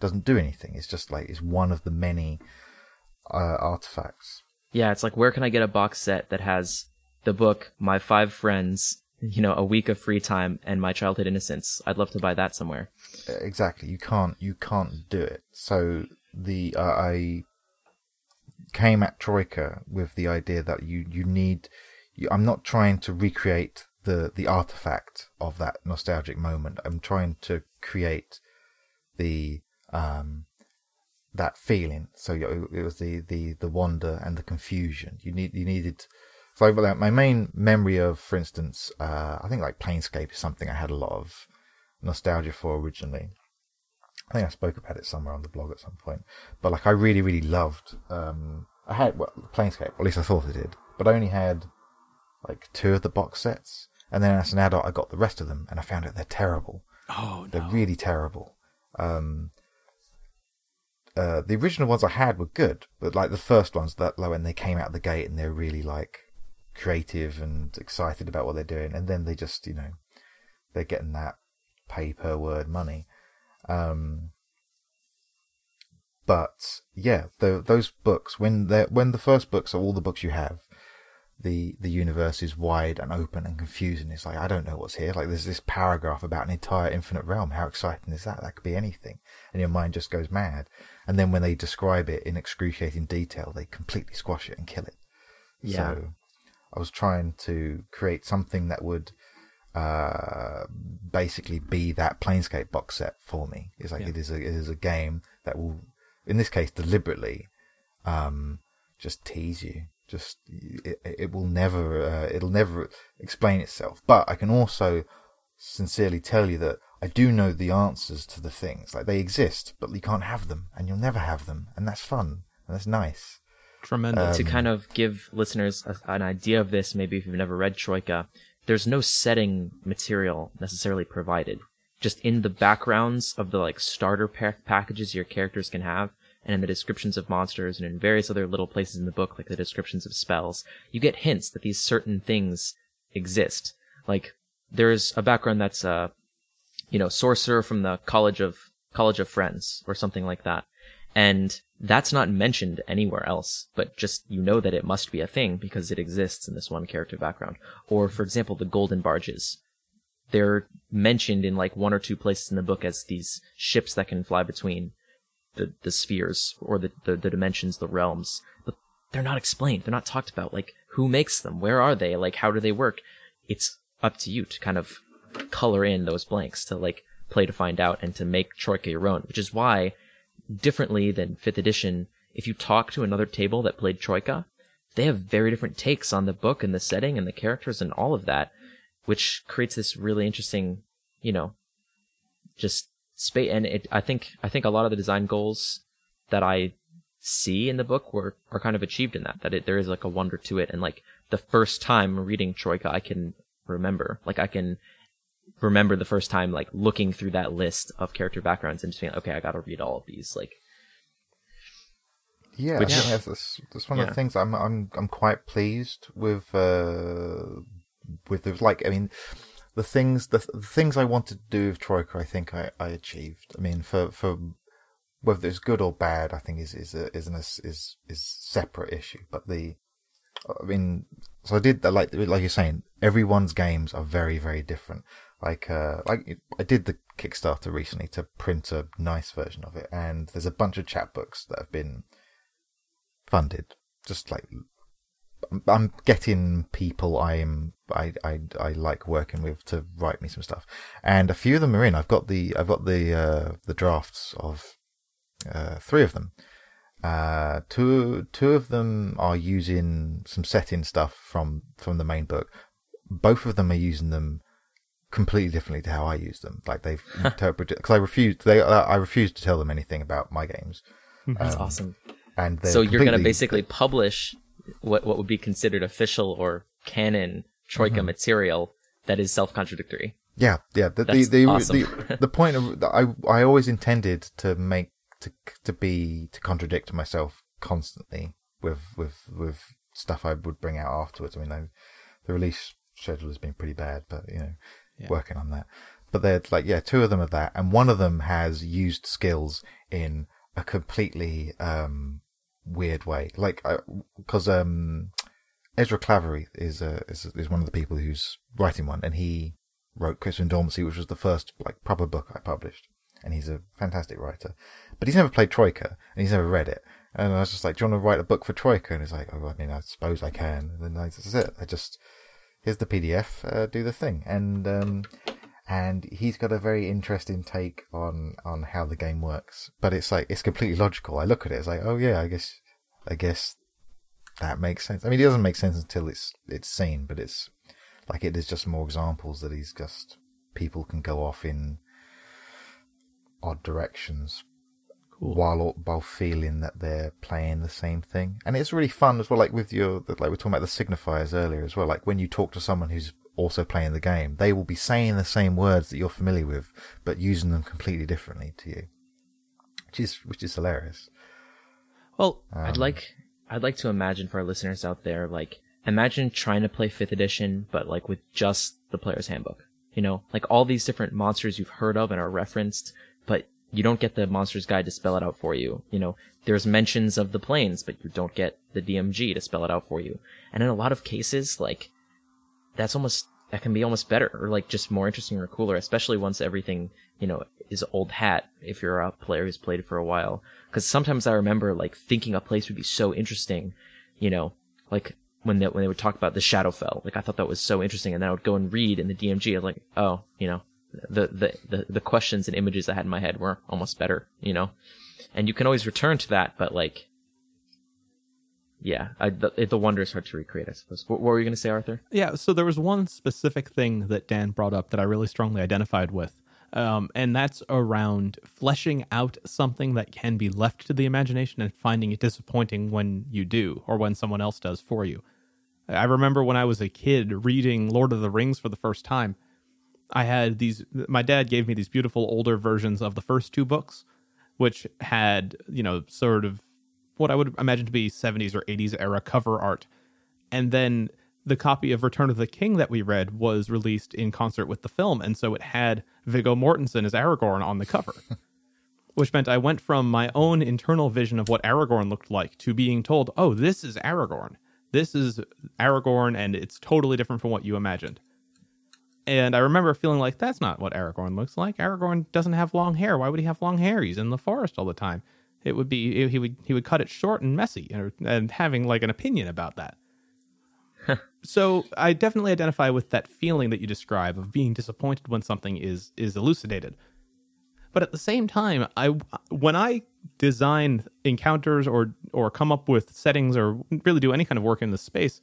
Speaker 3: doesn't do anything it's just like it's one of the many uh, artifacts
Speaker 2: yeah it's like where can I get a box set that has the book My Five Friends you know, a week of free time and my childhood innocence. I'd love to buy that somewhere.
Speaker 3: Exactly. You can't. You can't do it. So the uh, I came at Troika with the idea that you you need. You, I'm not trying to recreate the the artifact of that nostalgic moment. I'm trying to create the um that feeling. So it was the the the wonder and the confusion. You need you needed so my main memory of, for instance, uh, I think like Planescape is something I had a lot of nostalgia for originally. I think I spoke about it somewhere on the blog at some point. But like I really, really loved. Um, I had well, Planescape, at least I thought I did. But I only had like two of the box sets, and then as an adult, I got the rest of them, and I found out they're terrible.
Speaker 1: Oh, no.
Speaker 3: they're really terrible. Um, uh, the original ones I had were good, but like the first ones that when they came out the gate and they're really like creative and excited about what they're doing, and then they just, you know, they're getting that pay per word money. Um, but yeah, the, those books when they when the first books are all the books you have, the the universe is wide and open and confusing. It's like I don't know what's here. Like there's this paragraph about an entire infinite realm. How exciting is that? That could be anything, and your mind just goes mad. And then when they describe it in excruciating detail, they completely squash it and kill it.
Speaker 2: Yeah.
Speaker 3: So I was trying to create something that would uh, basically be that Planescape box set for me. It's like yeah. it is a it is a game that will, in this case, deliberately um, just tease you. Just it, it will never uh, it'll never explain itself. But I can also sincerely tell you that I do know the answers to the things. Like they exist, but you can't have them, and you'll never have them, and that's fun and that's nice.
Speaker 1: Tremendous.
Speaker 2: Um, to kind of give listeners a, an idea of this, maybe if you've never read Troika, there's no setting material necessarily provided. Just in the backgrounds of the like starter pack packages your characters can have, and in the descriptions of monsters, and in various other little places in the book, like the descriptions of spells, you get hints that these certain things exist. Like there's a background that's a, uh, you know, sorcerer from the College of College of Friends or something like that, and that's not mentioned anywhere else, but just you know that it must be a thing because it exists in this one character background. Or, for example, the golden barges. They're mentioned in like one or two places in the book as these ships that can fly between the, the spheres or the, the, the dimensions, the realms. But they're not explained. They're not talked about. Like, who makes them? Where are they? Like, how do they work? It's up to you to kind of color in those blanks to like play to find out and to make Troika your own, which is why differently than fifth edition, if you talk to another table that played Troika, they have very different takes on the book and the setting and the characters and all of that, which creates this really interesting you know, just space. And it, I think, I think a lot of the design goals that I see in the book were are kind of achieved in that. That it, there is like a wonder to it, and like the first time reading Troika, I can remember, like I can remember the first time like looking through that list of character backgrounds and just being okay, I got to read all of these. Like,
Speaker 3: yeah,
Speaker 2: Which-
Speaker 3: think that's, that's, one of the things I'm I'm I'm quite pleased with. Uh, with the like, I mean, the things the, the things I wanted to do with Troika, I think I, I achieved. I mean, for for whether it's good or bad, I think is is a, is an is is separate issue. But the, I mean, so I did like like you're saying, everyone's games are very very different. Like uh, like I did the Kickstarter recently to print a nice version of it, and there's a bunch of chapbooks that have been funded. Just like I'm- getting people I'm I, I I like working with to write me some stuff, and a few of them are in. I've got the I've got the uh, the drafts of uh, three of them. Uh, two two of them are using some setting stuff from from the main book. Both of them are using them completely differently to how I use them. Like they've [laughs] interpreted because I refused they uh, I refused to tell them anything about my games.
Speaker 2: that's
Speaker 3: Um,
Speaker 2: awesome.
Speaker 3: And
Speaker 2: So you're going to basically publish what what would be considered official or canon Troika
Speaker 3: Mm-hmm.
Speaker 2: material that is self contradictory.
Speaker 3: Yeah, yeah. The the
Speaker 2: That's
Speaker 3: the,
Speaker 2: awesome.
Speaker 3: the, [laughs] the point of I I always intended to make to to be to contradict myself constantly with with with stuff I would bring out afterwards. I mean, I, the release schedule has been pretty bad, but you know,
Speaker 1: Yeah.
Speaker 3: working on that. But they're like, yeah, two of them are that, and one of them has used skills in a completely um weird way, like because um Ezra Claverie is uh, is is one of the people who's writing one, and he wrote Christmas in Dormancy, which was the first like proper book I published, and he's a fantastic writer. But he's never played Troika, and he's never read it. And I was just like, "Do you want to write a book for Troika?" And he's like, "Oh, I mean, I suppose I can." And then I, that's it. I just here's the PDF, uh, do the thing, and um, and he's got a very interesting take on on how the game works. But it's like it's completely logical. I look at it, it's like, oh yeah, I guess, I guess that makes sense. I mean, it doesn't make sense until it's it's seen, but it's like it is just more examples that he's just people can go off in odd directions
Speaker 1: Cool.
Speaker 3: while while feeling that they're playing the same thing, and it's really fun as well. Like with your like we were talking about the signifiers earlier as well. Like when you talk to someone who's also playing the game, they will be saying the same words that you're familiar with, but using them completely differently to you, which is which is hilarious.
Speaker 1: Well,
Speaker 2: I'd um, like I'd like to imagine for our listeners out there, like imagine trying to play fifth edition, but like with just the player's handbook. You know, like all these different monsters you've heard of and are referenced, you don't get the monster's guide to spell it out for you. You know, there's mentions of the planes, but you don't get the DMG to spell it out for you. And in a lot of cases, like that's almost that can be almost better or like just more interesting or cooler, especially once everything you know is old hat if you're a player who's played it for a while. Because sometimes I remember like thinking a place would be so interesting, you know, like when they when they would talk about the Shadowfell. Like I thought that was so interesting, and then I would go and read in the DMG. I was like, oh, you know, the the the, questions and images I had in my head were almost better, you know. And you can always return to that, but like. Yeah, I, the, the wonder is hard to recreate, I suppose. What, what were you going to say, Arthur?
Speaker 1: Yeah, so there was one specific thing that Dan brought up that I really strongly identified with, um, and that's around fleshing out something that can be left to the imagination and finding it disappointing when you do or when someone else does for you. I remember when I was a kid reading Lord of the Rings for the first time. I had these, my dad gave me these beautiful older versions of the first two books, which had, you know, sort of what I would imagine to be 70s or 80s era cover art and then the copy of Return of the King that we read was released in concert with the film, and so it had Viggo Mortensen as Aragorn on the cover, [laughs] which meant I went from my own internal vision of what Aragorn looked like to being told, "Oh, this is Aragorn. This is Aragorn, and it's totally different from what you imagined." And I remember feeling like that's not what Aragorn looks like. Aragorn doesn't have long hair. Why would he have long hair? He's in the forest all the time. It would be he would he would cut it short and messy, and, and having like an opinion about that so I definitely identify with that feeling that you describe of being disappointed when something is is elucidated. But at the same time, I when I design encounters or or come up with settings or really do any kind of work in this space,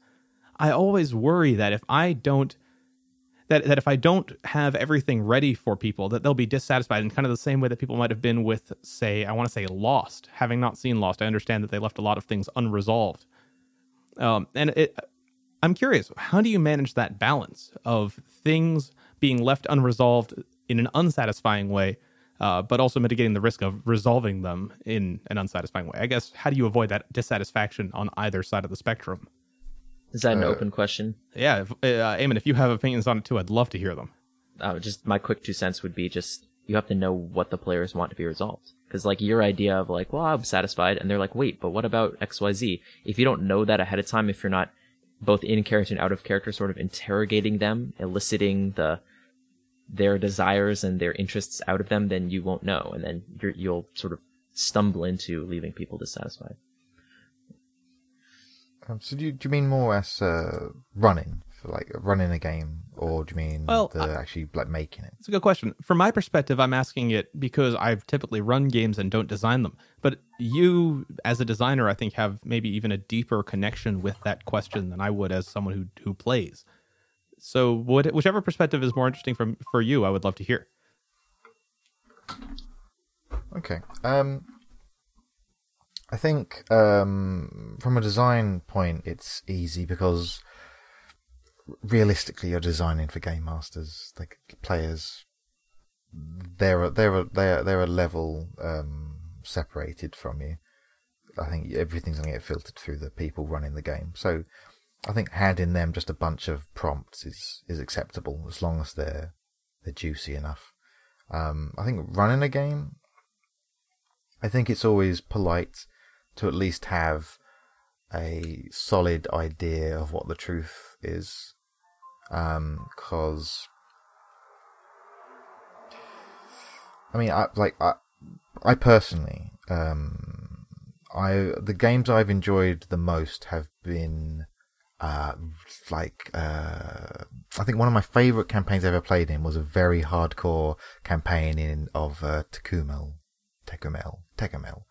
Speaker 1: I always worry that if I don't that that if I don't have everything ready for people, that they'll be dissatisfied in kind of the same way that people might have been with, say, I want to say Lost. Having not seen Lost, I understand that they left a lot of things unresolved. Um, and it, I'm curious, how do you manage that balance of things being left unresolved in an unsatisfying way, uh, but also mitigating the risk of resolving them in an unsatisfying way? I guess how do you avoid that dissatisfaction on either side of the spectrum?
Speaker 2: Is that an
Speaker 3: Uh,
Speaker 2: open question?
Speaker 1: Yeah, if, uh, Eamon, if you have opinions on it too, I'd love to hear them.
Speaker 2: uh, just my quick two cents would be just you have to know what the players want to be resolved because like your idea of like well i'm satisfied and they're like wait but what about xyz if you don't know that ahead of time if you're not both in character and out of character sort of interrogating them eliciting the their desires and their interests out of them then you won't know and then you're, you'll sort of stumble into leaving people dissatisfied
Speaker 3: Um, so do you, do you mean more as uh, running, for like running a game, or do you mean
Speaker 1: Well,
Speaker 3: the
Speaker 1: I-
Speaker 3: actually like making it?
Speaker 1: It's a good question. From my perspective, I'm asking it because I've typically run games and don't design them. But you, as a designer, I think have maybe even a deeper connection with that question than I would as someone who who plays. So, what, whichever perspective is more interesting from for you, I would love to hear.
Speaker 3: Okay. Um, I think um, from a design point, it's easy because realistically, you're designing for game masters, like players. They're they're they're they're a level um, separated from you. I think everything's going to get filtered through the people running the game. So I think handing them just a bunch of prompts is is acceptable as long as they're they're juicy enough. Um, I think running a game, I think it's always polite to at least have a solid idea of what the truth is, because I mean, I like I, I personally, um, I the games I've enjoyed the most have been uh, like uh, I think one of my favorite campaigns I ever played in was a very hardcore campaign in of uh, Tekumel, Tekumel, Tekumel.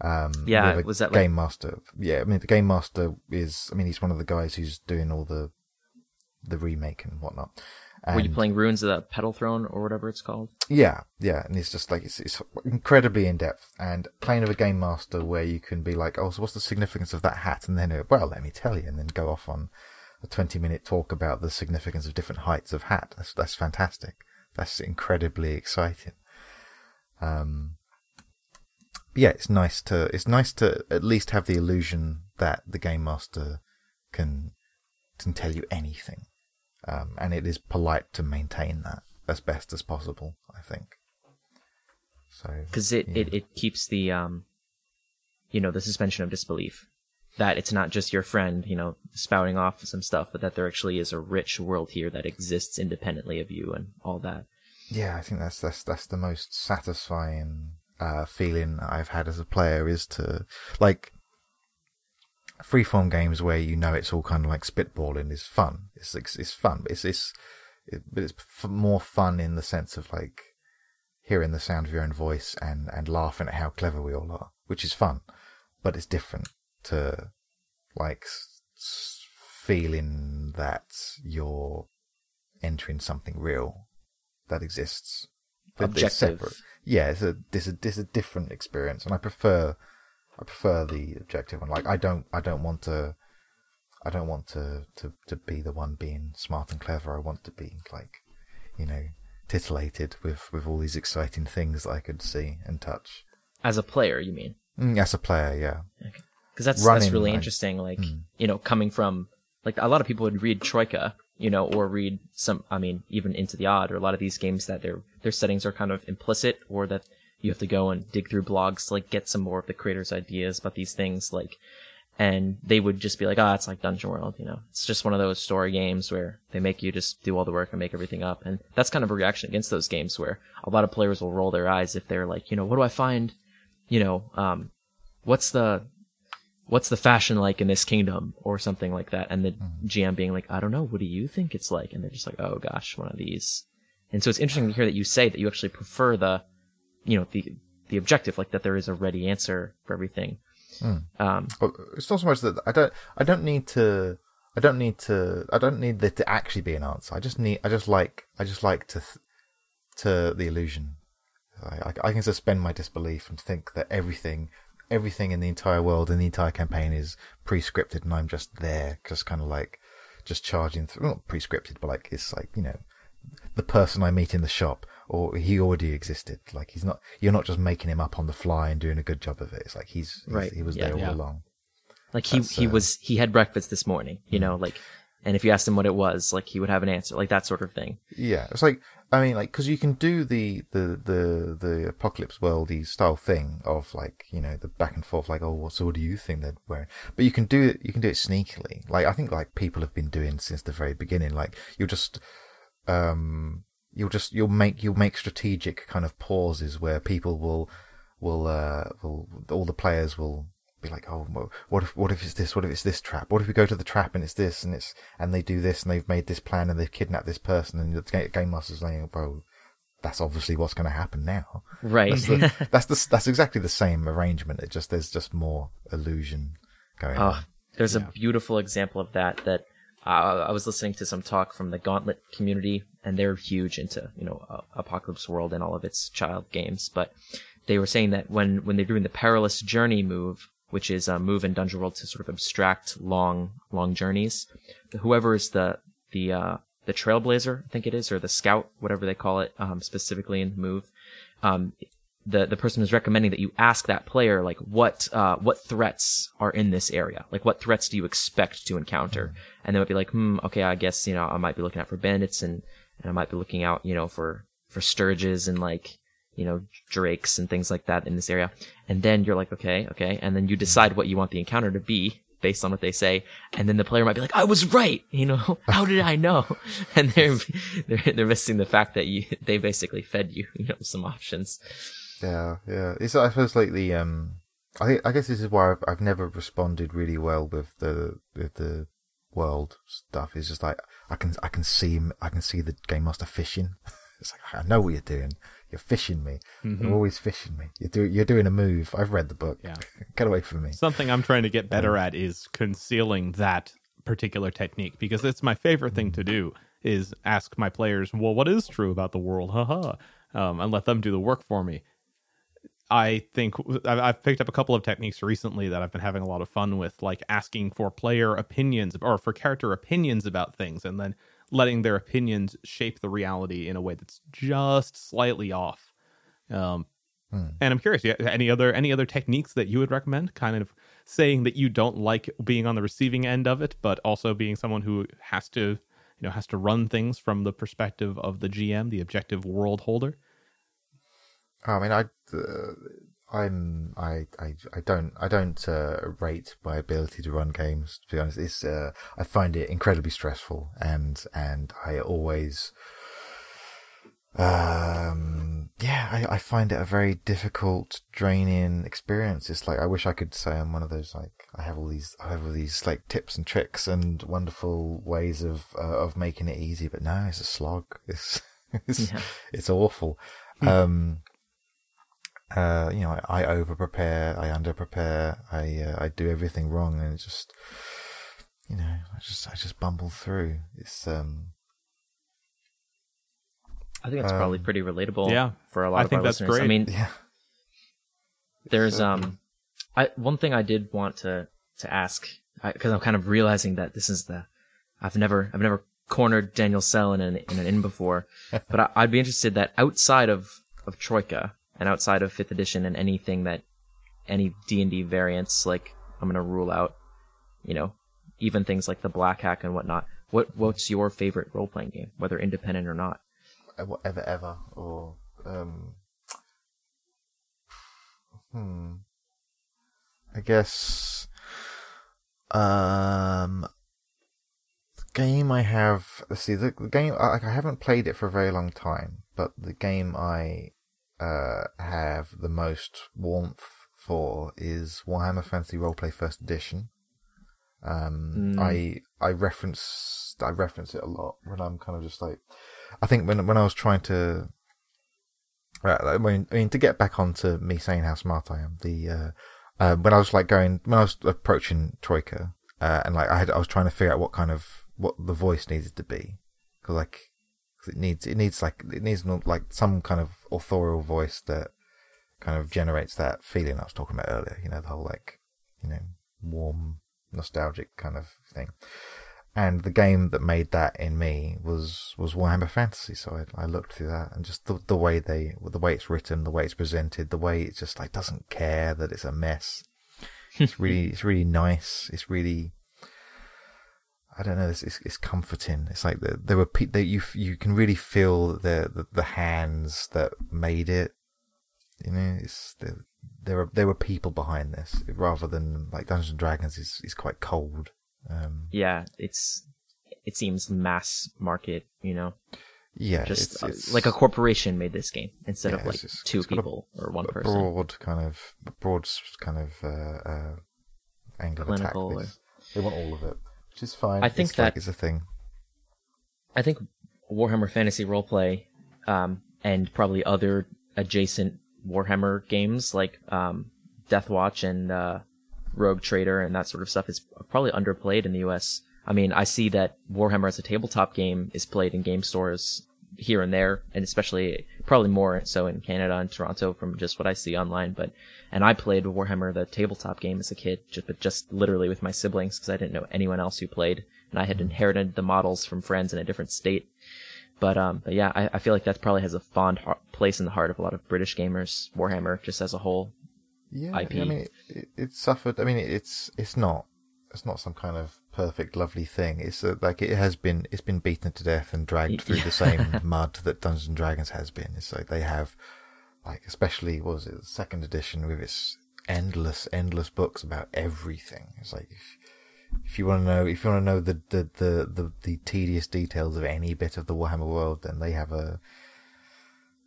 Speaker 3: Um,
Speaker 2: Yeah, was that like-
Speaker 3: game master? Yeah, I mean the game master is. I mean he's one of the guys who's doing all the the remake and whatnot.
Speaker 2: were you playing ruins of the petal throne or whatever it's called
Speaker 3: yeah, yeah, and it's just like it's, it's incredibly in depth and playing with a game master where you can be like, oh, so what's the significance of that hat? And then, uh, well, let me tell you, and then go off on a twenty-minute talk about the significance of different heights of hat. That's that's fantastic. That's incredibly exciting. Um, yeah, it's nice to it's nice to at least have the illusion that the game master can can tell you anything, um, and it is polite to maintain that as best as possible. I think. So
Speaker 2: because it, it it keeps the um you know the suspension of disbelief that it's not just your friend you know spouting off some stuff but that there actually is a rich world here that exists independently of you and all that
Speaker 3: yeah, I think that's that's that's the most satisfying uh, feeling I've had as a player is to like freeform games where you know it's all kind of like spitballing is fun. It's it's, it's fun, but it's it's it, but it's more fun in the sense of like hearing the sound of your own voice and and laughing at how clever we all are, which is fun, but it's different to like feeling that you're entering something real that exists. But
Speaker 2: Objective.
Speaker 3: separate. Yeah, it's a it's a it's a different experience, and I prefer I prefer the objective one. Like I don't I don't want to I don't want to to to be the one being smart and clever. I want to be like you know titillated with with all these exciting things that I could see and touch.
Speaker 2: as a player you mean
Speaker 3: Mm, as a player, yeah.
Speaker 2: because that's
Speaker 3: Running,
Speaker 2: that's really interesting like you know coming from like a lot of people would read troika you know or read some i mean even into the odd or a lot of these games that their their settings are kind of implicit or that you have to go and dig through blogs to like get some more of the creators ideas about these things like and they would just be like ah it's like dungeon world you know? It's just one of those story games where they make you just do all the work and make everything up and that's kind of a reaction against those games where a lot of players will roll their eyes if they're like you know what do i find you know um what's the what's the fashion like in this kingdom or something like that and the gm being like i don't know what do you think it's like and they're just like oh gosh one of these and so it's interesting to hear that you say that you actually prefer the you know the the objective like that there is a ready answer for everything um
Speaker 3: Well, it's not so much that I don't I don't need to I don't need to. I don't need there to actually be an answer. I just need. I just like. I just like to. Th- to the illusion. I, I, I can suspend my disbelief and think that everything, everything in the entire world and the entire campaign is pre-scripted, and I'm just there, just kind of like, just charging through. Not pre-scripted, but like it's like you know, the person I meet in the shop, or he already existed. Like he's not. You're not just making him up on the fly and doing a good job of it. It's like he's, he's
Speaker 2: Right.
Speaker 3: He was
Speaker 2: Yeah.
Speaker 3: there
Speaker 1: Yeah.
Speaker 3: all along.
Speaker 2: Like he
Speaker 3: That's,
Speaker 2: he
Speaker 3: uh,
Speaker 2: was he had breakfast this morning, you know, like, and if you asked him what it was, like he would have an answer, like that sort of thing.
Speaker 3: Yeah, it's like I mean, like because you can do the the the the apocalypse worldy style thing of like you know the back and forth, like oh, what do you think they're wearing? But you can do it. You can do it sneakily. Like I think like people have been doing since the very beginning. Like you'll just um you'll just you'll make you'll make strategic kind of pauses where people will will uh will all the players will be like oh well, what if what if it's this what if it's this trap what if we go to the trap and it's this and it's and they do this and they've made this plan and they've kidnapped this person and the game master's like bro that's obviously what's going to happen now
Speaker 2: Right.
Speaker 3: that's the, [laughs] that's the that's exactly the same arrangement it just there's just more illusion going
Speaker 2: Oh,
Speaker 3: on
Speaker 2: there's
Speaker 1: Yeah.
Speaker 2: a beautiful example of that. That uh, I was listening to some talk from the Gauntlet community, and they're huge into you know uh, Apocalypse World and all of its child games. But they were saying that when when they're doing the Perilous Journey move, which is a move in Dungeon World to sort of abstract long long journeys, whoever is the the uh, the Trailblazer, I think it is, or the Scout, whatever they call it, um, specifically in the move. Um, the the person is recommending that you ask that player like what uh what threats are in this area like what threats do you expect to encounter and they might be like hmm okay i guess you know i might be looking out for bandits and and i might be looking out you know for for stirges and like you know drakes and things like that in this area and then you're like okay okay and then you decide what you want the encounter to be based on what they say and then the player might be like i was right [laughs] you know how did i know [laughs] and they're [laughs] they're, they're missing the fact that you they basically fed you you know some options
Speaker 3: Yeah, yeah. It's I suppose like the um, I think I guess this is why I've I've never responded really well with the with the world stuff. It's just like I can I can see I can see the game master fishing. It's like I know what you're doing. You're fishing me. You're mm-hmm. always fishing me. You're doing you're doing a move. I've read the book.
Speaker 1: Yeah. [laughs]
Speaker 3: Get away from me.
Speaker 1: Something I'm trying to get better mm. at is concealing that particular technique because it's my favorite thing to mm. do is ask my players, well, what is true about the world? Haha. Um, and let them do the work for me. I think I've picked up a couple of techniques recently that I've been having a lot of fun with, like asking for player opinions or for character opinions about things, and then letting their opinions shape the reality in a way that's just slightly off. Um, and I'm curious, any other any other techniques that you would recommend? Kind of saying that you don't like being on the receiving end of it, but also being someone who has to, you know, has to run things from the perspective of the GM, the objective world holder.
Speaker 3: I mean, I, uh, I'm, I, I, I don't, I don't uh, rate my ability to run games. To be honest, it's, uh, I find it incredibly stressful, and and I always, um, yeah, I, I find it a very difficult, draining experience. It's like I wish I could say I'm one of those like I have all these, I have all these like tips and tricks and wonderful ways of uh, of making it easy, but no, it's a slog. It's [laughs] it's,
Speaker 2: Yeah.
Speaker 3: it's awful. Um, uh, you know, I, I over prepare, I under prepare, I uh, I do everything wrong, and it just, you know, I just I just bumble through. It's um,
Speaker 2: I think that's probably
Speaker 3: Um,
Speaker 2: pretty relatable.
Speaker 1: yeah,
Speaker 2: for a lot
Speaker 1: I
Speaker 2: of
Speaker 1: think
Speaker 2: our
Speaker 1: that's
Speaker 2: listeners. I mean,
Speaker 3: yeah, [laughs]
Speaker 2: there's
Speaker 3: So-
Speaker 2: um, I one thing I did want to to ask because I'm kind of realizing that this is the I've never I've never cornered Daniel Sell in an in an inn before, [laughs] but I, I'd be interested that outside of of Troika and outside of Fifth Edition and anything that any D and D variants like I'm gonna rule out, you know, even things like the Black Hack and whatnot. What what's your favorite role playing game, whether independent or not?
Speaker 3: Whatever ever or um, hmm, I guess um, the game I have. Let's see, the, the game I, I haven't played it for a very long time, but the game I uh have the most warmth for is Warhammer Fantasy Roleplay First Edition. Um,
Speaker 2: Mm.
Speaker 3: I I reference I reference it a lot when I'm kind of just like I think when when I was trying to Right, I mean, I mean, to get back onto me saying how smart I am, the uh, uh, when I was like going, when I was approaching Troika, uh, and like I had, I was trying to figure out what kind of what the voice needed to be, because like 'cause it needs it needs like it needs like some kind of authorial voice that kind of generates that feeling I was talking about earlier. You know, the whole like you know warm nostalgic kind of thing. And the game that made that in me was was Warhammer Fantasy. So I, I looked through that and just the the way they the way it's written, the way it's presented, the way it just like doesn't care that it's a mess. It's really it's really nice. It's really I don't know. It's it's, it's comforting. It's like the, there were pe- that you you can really feel the, the the hands that made it. You know, it's there. There were there were people behind this rather than like Dungeons and Dragons is is quite cold. Um,
Speaker 2: Yeah, it's it seems mass market, you know,
Speaker 3: yeah,
Speaker 2: just
Speaker 3: it's,
Speaker 2: uh,
Speaker 3: it's
Speaker 2: like a corporation made this game instead
Speaker 3: Yeah,
Speaker 2: of like
Speaker 3: it's
Speaker 2: two
Speaker 3: it's a-
Speaker 2: people or one
Speaker 3: a
Speaker 2: person.
Speaker 3: broad kind of broad kind of uh, uh, angle of attack.
Speaker 2: Or-
Speaker 3: They want all of it, which is fine.
Speaker 2: I think
Speaker 3: it's like
Speaker 2: that-
Speaker 3: it's a thing.
Speaker 2: I think Warhammer Fantasy Roleplay, um, and probably other adjacent Warhammer games like um, Deathwatch and uh, Rogue Trader and that sort of stuff is probably underplayed in the U.S. I mean, I see that Warhammer as a tabletop game is played in game stores here and there, and especially probably more so in Canada and Toronto from just what I see online. But and I played Warhammer the tabletop game as a kid, just but just literally with my siblings because I didn't know anyone else who played, and I had inherited the models from friends in a different state. But um, but yeah, I, I feel like that probably has a fond place in the heart of a lot of British gamers. Warhammer, just as a whole.
Speaker 3: Yeah,
Speaker 2: IP.
Speaker 3: I mean, it, it suffered. I mean, it's it's not it's not some kind of perfect, lovely thing. It's uh, like it has been. It's been beaten to death and dragged through the same [laughs] mud that Dungeons and Dragons has been. It's like they have, like especially what was it the second edition with its endless, endless books about everything. It's like if, if you want to know, if you want to know the the, the the the tedious details of any bit of the Warhammer world, then they have a.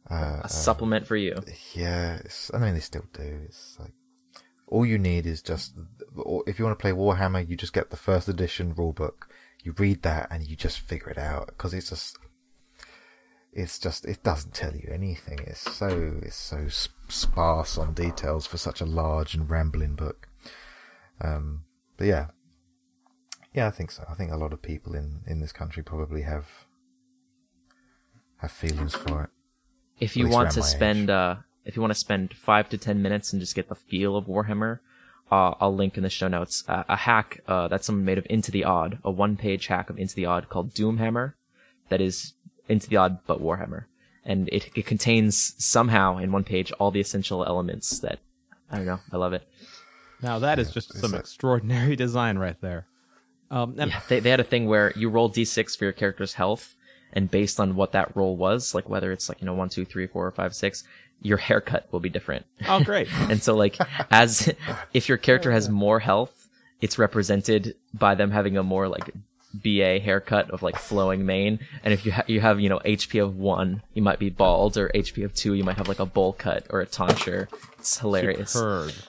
Speaker 3: Uh,
Speaker 2: A supplement for you.
Speaker 3: yeah, it's, I mean they still do. It's like all you need is just if you want to play Warhammer, you just get the first edition rulebook. You read that and you just figure it out because it's just it's just it doesn't tell you anything. It's so it's so sp- sparse on details for such a large and rambling book. Um, but yeah, yeah, I think so. I think a lot of people in in this country probably have have feelings for it.
Speaker 2: if you want to spend uh if you want to spend five to ten minutes and just get the feel of warhammer uh, i'll link in the show notes uh, a hack uh, that someone made of into the odd a one page hack of into the odd called doomhammer that is into the odd but warhammer and it, it contains somehow in one page all the essential elements that i don't know i love it
Speaker 1: Now that is just some
Speaker 3: a-
Speaker 1: extraordinary [laughs] design right there. Um, and
Speaker 2: Yeah, they, they had a thing where you roll d6 for your character's health, and based on what that roll was, like whether it's like, you know, one, two, three, four, or five, six, your haircut will be different.
Speaker 1: oh, great. [laughs]
Speaker 2: and so, like, as if your character has more health, it's represented by them having a more like BA haircut of like flowing mane. And if you ha- you have you know HP of one, you might be bald, or HP of two, you might have like a bowl cut or a tonsure. It's hilarious.
Speaker 1: Superb. [laughs]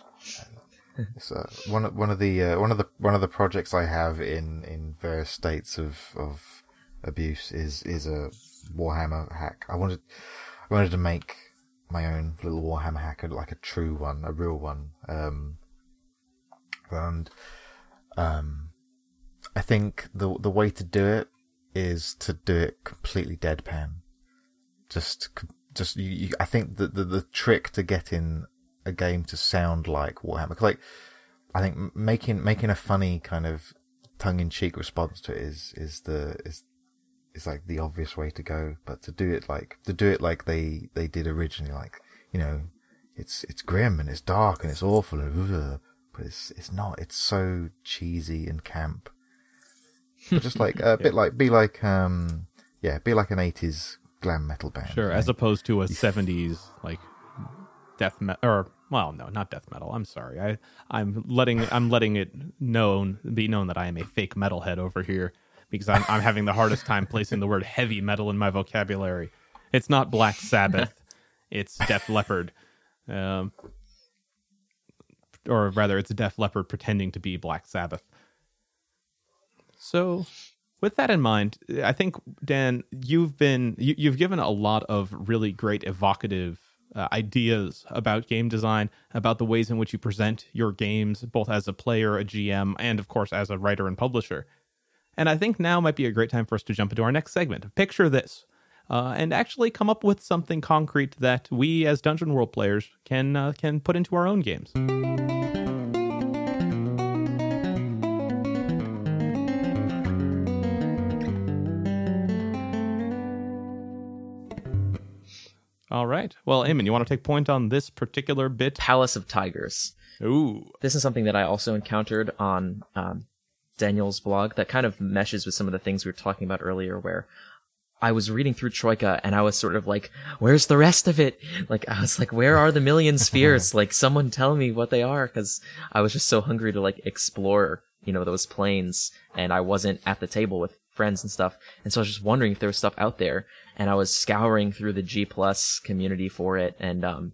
Speaker 3: It's uh, one of one of the uh, one of the one of the projects I have in, in various states of, of abuse is is a Warhammer hack. I wanted I wanted to make my own little Warhammer hacker, like a true one, a real one. Um, and um, I think the the way to do it is to do it completely deadpan. Just just you, you, I think the, the the trick to getting a game to sound like Warhammer. like, I think making making a funny kind of tongue in cheek response to it is is the is is like the obvious way to go. But to do it like to do it like they they did originally, like you know, it's it's grim and it's dark and it's awful and [laughs] but it's it's not. It's so cheesy and camp. But just like [laughs] a bit like be like um yeah be like an eighties glam metal band.
Speaker 1: Sure,
Speaker 3: you
Speaker 1: as opposed to a '70s like death metal, or well, no, not death metal. I'm sorry. I I'm letting I'm letting it known be known that I am a fake metalhead over here because I'm I'm having the hardest time placing the word heavy metal in my vocabulary. It's not Black Sabbath. it's Def Leppard. Um, or rather, it's Def Leppard pretending to be Black Sabbath. So, with that in mind, I think Dan, you've been you, you've given a lot of really great evocative uh, ideas about game design, about the ways in which you present your games, both as a player, a GM, and of course as a writer and publisher. And I think now might be a great time for us to jump into our next segment. Picture this. Uh, and actually come up with something concrete that we as Dungeon World players can uh, can put into our own games. All right. Well, Eamon, you want to take point on this particular bit?
Speaker 2: Palace of Tigers.
Speaker 1: Ooh.
Speaker 2: This is something that I also encountered on um, Daniel's blog that kind of meshes with some of the things we were talking about earlier, where I was reading through Troika and I was sort of like, where's the rest of it? Like, I was like, where are the million [laughs] spheres? like, someone tell me what they are. Cause I was just so hungry to like explore, you know, those planes and I wasn't at the table with friends and stuff. And so I was just wondering if there was stuff out there and I was scouring through the G plus community for it and, um,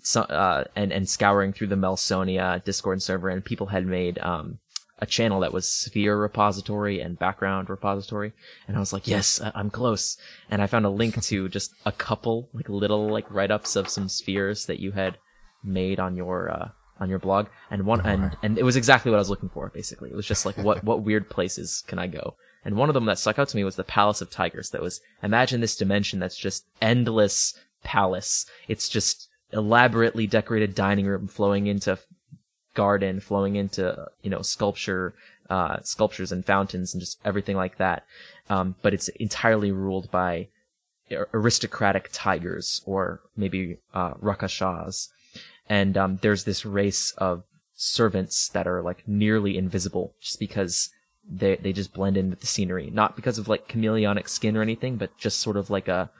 Speaker 2: so, uh, and, and scouring through the Melsonia Discord server and people had made, um, a channel that was sphere repository and background repository. And I was like, yes, I- I'm close. And I found a link to [laughs] just a couple, like little, like write-ups of some spheres that you had made on your, uh, on your blog. And one, and, and it was exactly what I was looking for, basically. It was just like, what, what weird places can I go? And one of them that stuck out to me was the Palace of Tigers. That was, imagine this dimension that's just endless palace. It's just elaborately decorated dining room flowing into garden flowing into you know sculpture uh sculptures and fountains and just everything like that. Um but it's entirely ruled by aristocratic tigers or maybe uh rakashas. And um there's this race of servants that are like nearly invisible just because they they just blend in with the scenery. Not because of like chameleonic skin or anything but just sort of like a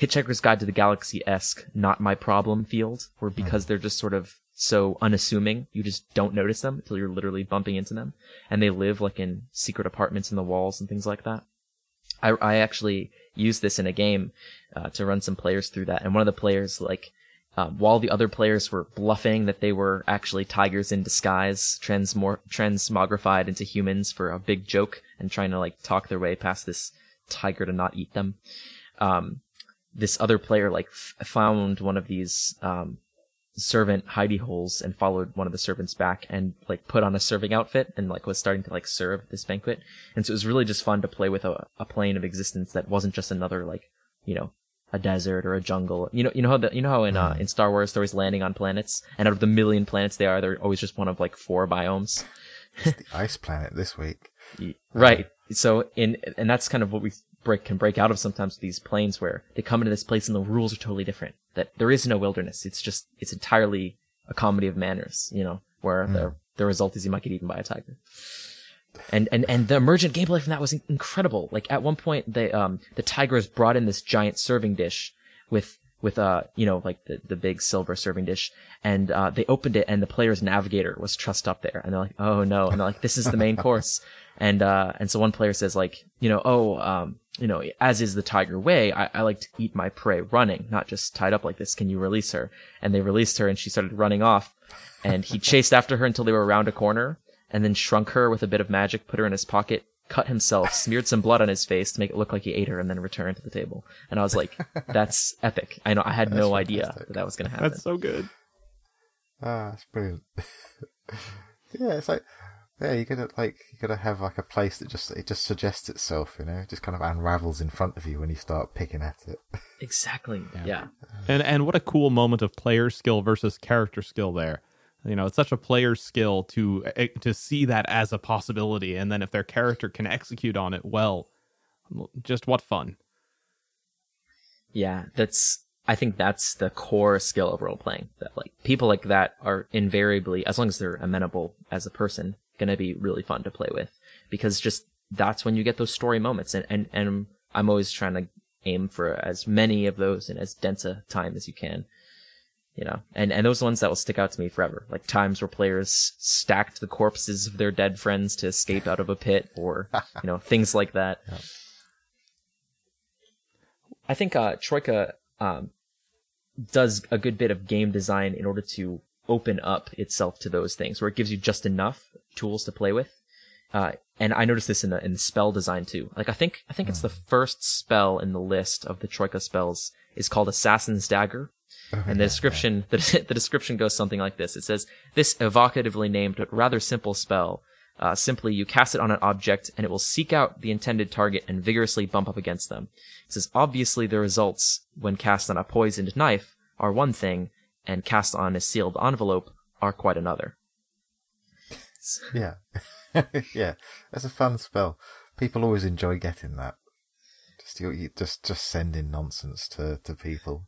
Speaker 2: Hitchhiker's Guide to the Galaxy esque, not my problem field, where because they're just sort of so unassuming, you just don't notice them until you're literally bumping into them. And they live like in secret apartments in the walls and things like that. I, I actually used this in a game uh, to run some players through that. And one of the players, like, uh, while the other players were bluffing that they were actually tigers in disguise, transmor- transmogrified into humans for a big joke and trying to like talk their way past this tiger to not eat them. Um, this other player like f- found one of these um, servant hidey holes and followed one of the servants back and like put on a serving outfit and like was starting to like serve this banquet. And so it was really just fun to play with a, a plane of existence that wasn't just another like you know a desert or a jungle. You know you know how the, you know how in uh, in Star Wars they're always landing on planets and out of the million planets they are, they're always just one of like four biomes.
Speaker 3: the ice planet this week. [laughs]
Speaker 2: Right. So in and that's kind of what we break can break out of sometimes with these planes where they come into this place and the rules are totally different. That there is no wilderness. It's just it's entirely a comedy of manners, you know, where the the result is you might get eaten by a tiger. And and and the emergent gameplay from that was incredible. Like at one point the um the tigers brought in this giant serving dish with with uh you know like the the big silver serving dish and uh they opened it and the player's navigator was trussed up there and they're like oh no and they're like this is the main [laughs] course and uh and so one player says like you know oh um you know as is the tiger way I, I like to eat my prey running not just tied up like this. Can you release her? And they released her and she started running off. And he [laughs] chased after her until they were around a corner and then shrunk her with a bit of magic put her in his pocket cut himself smeared some blood on his face to make it look like he ate her and then returned to the table. And i was like [laughs] that's epic. I know i had no idea that that was going to happen.
Speaker 1: That's so good.
Speaker 3: Ah, it's brilliant. [laughs] yeah, it's like yeah, you gotta like you gotta have like a place that just it just suggests itself, you know, it just kind of unravels in front of you when you start picking at it. [laughs]
Speaker 2: exactly yeah
Speaker 1: And and what a cool moment of player skill versus character skill there. You know, it's such a player skill to eh, to see that as a possibility, and then if their character can execute on it well, just what fun!
Speaker 2: Yeah, that's I think that's the core skill of role playing. That like people like that are invariably, as long as they're amenable as a person, gonna be really fun to play with. Because just that's when you get those story moments and, and, and I'm always trying to aim for as many of those in as dense a time as you can. You know, and, and those ones that will stick out to me forever. Like times where players stacked the corpses of their dead friends to escape out of a pit or, [laughs] you know, things like that. I think uh, Troika um, does a good bit of game design in order to open up itself to those things, where it gives you just enough tools to play with. Uh, and I noticed this in the in the spell design too. Like I think I think it's the first spell in the list of the Troika spells is called Assassin's Dagger, and the description [laughs] the, the description goes something like this. It says this evocatively named but rather simple spell. Uh, simply, you cast it on an object, and it will seek out the intended target and vigorously bump up against them. It says obviously the results when cast on a poisoned knife are one thing, and cast on a sealed envelope are quite another. [laughs]
Speaker 3: Yeah. [laughs] yeah. That's a fun spell. People always enjoy getting that. Just you, you just just sending nonsense to, to people.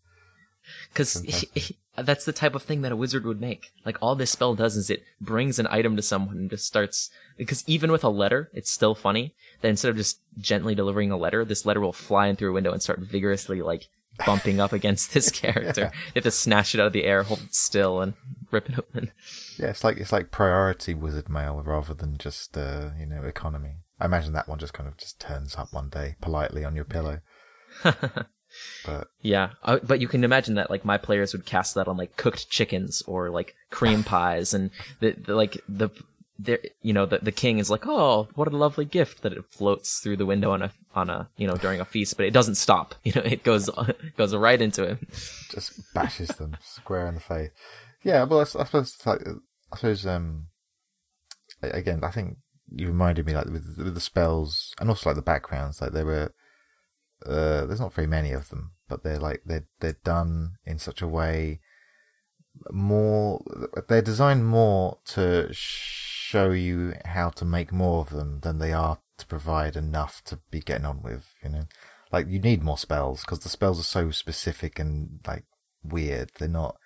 Speaker 2: Because [laughs] that's the type of thing that a wizard would make. Like all this spell does is it brings an item to someone and just starts. Because even with a letter, it's still funny that instead of just gently delivering a letter, this letter will fly in through a window and start vigorously like bumping up against this character. yeah. You have to snatch it out of the air, hold it still, and rip it open.
Speaker 3: Yeah, it's like it's like priority wizard mail rather than just uh, you know economy. I imagine that one just kind of just turns up one day politely on your pillow. [laughs]
Speaker 2: but yeah, uh, but you can imagine that like my players would cast that on like cooked chickens or like cream [laughs] pies, and the, the like the there you know the the king is like oh what a lovely gift that it floats through the window on a on a you know during a feast but it doesn't stop [laughs] you know it goes goes right into him
Speaker 3: just bashes them square in the face yeah well I, I suppose like I suppose um again I think you reminded me like with, with the spells and also like the backgrounds like there were uh there's not very many of them but they're like they're they're done in such a way more they're designed more to show you how to make more of them than they are to provide enough to be getting on with you know? Like you need more spells because the spells are so specific and like weird. They're not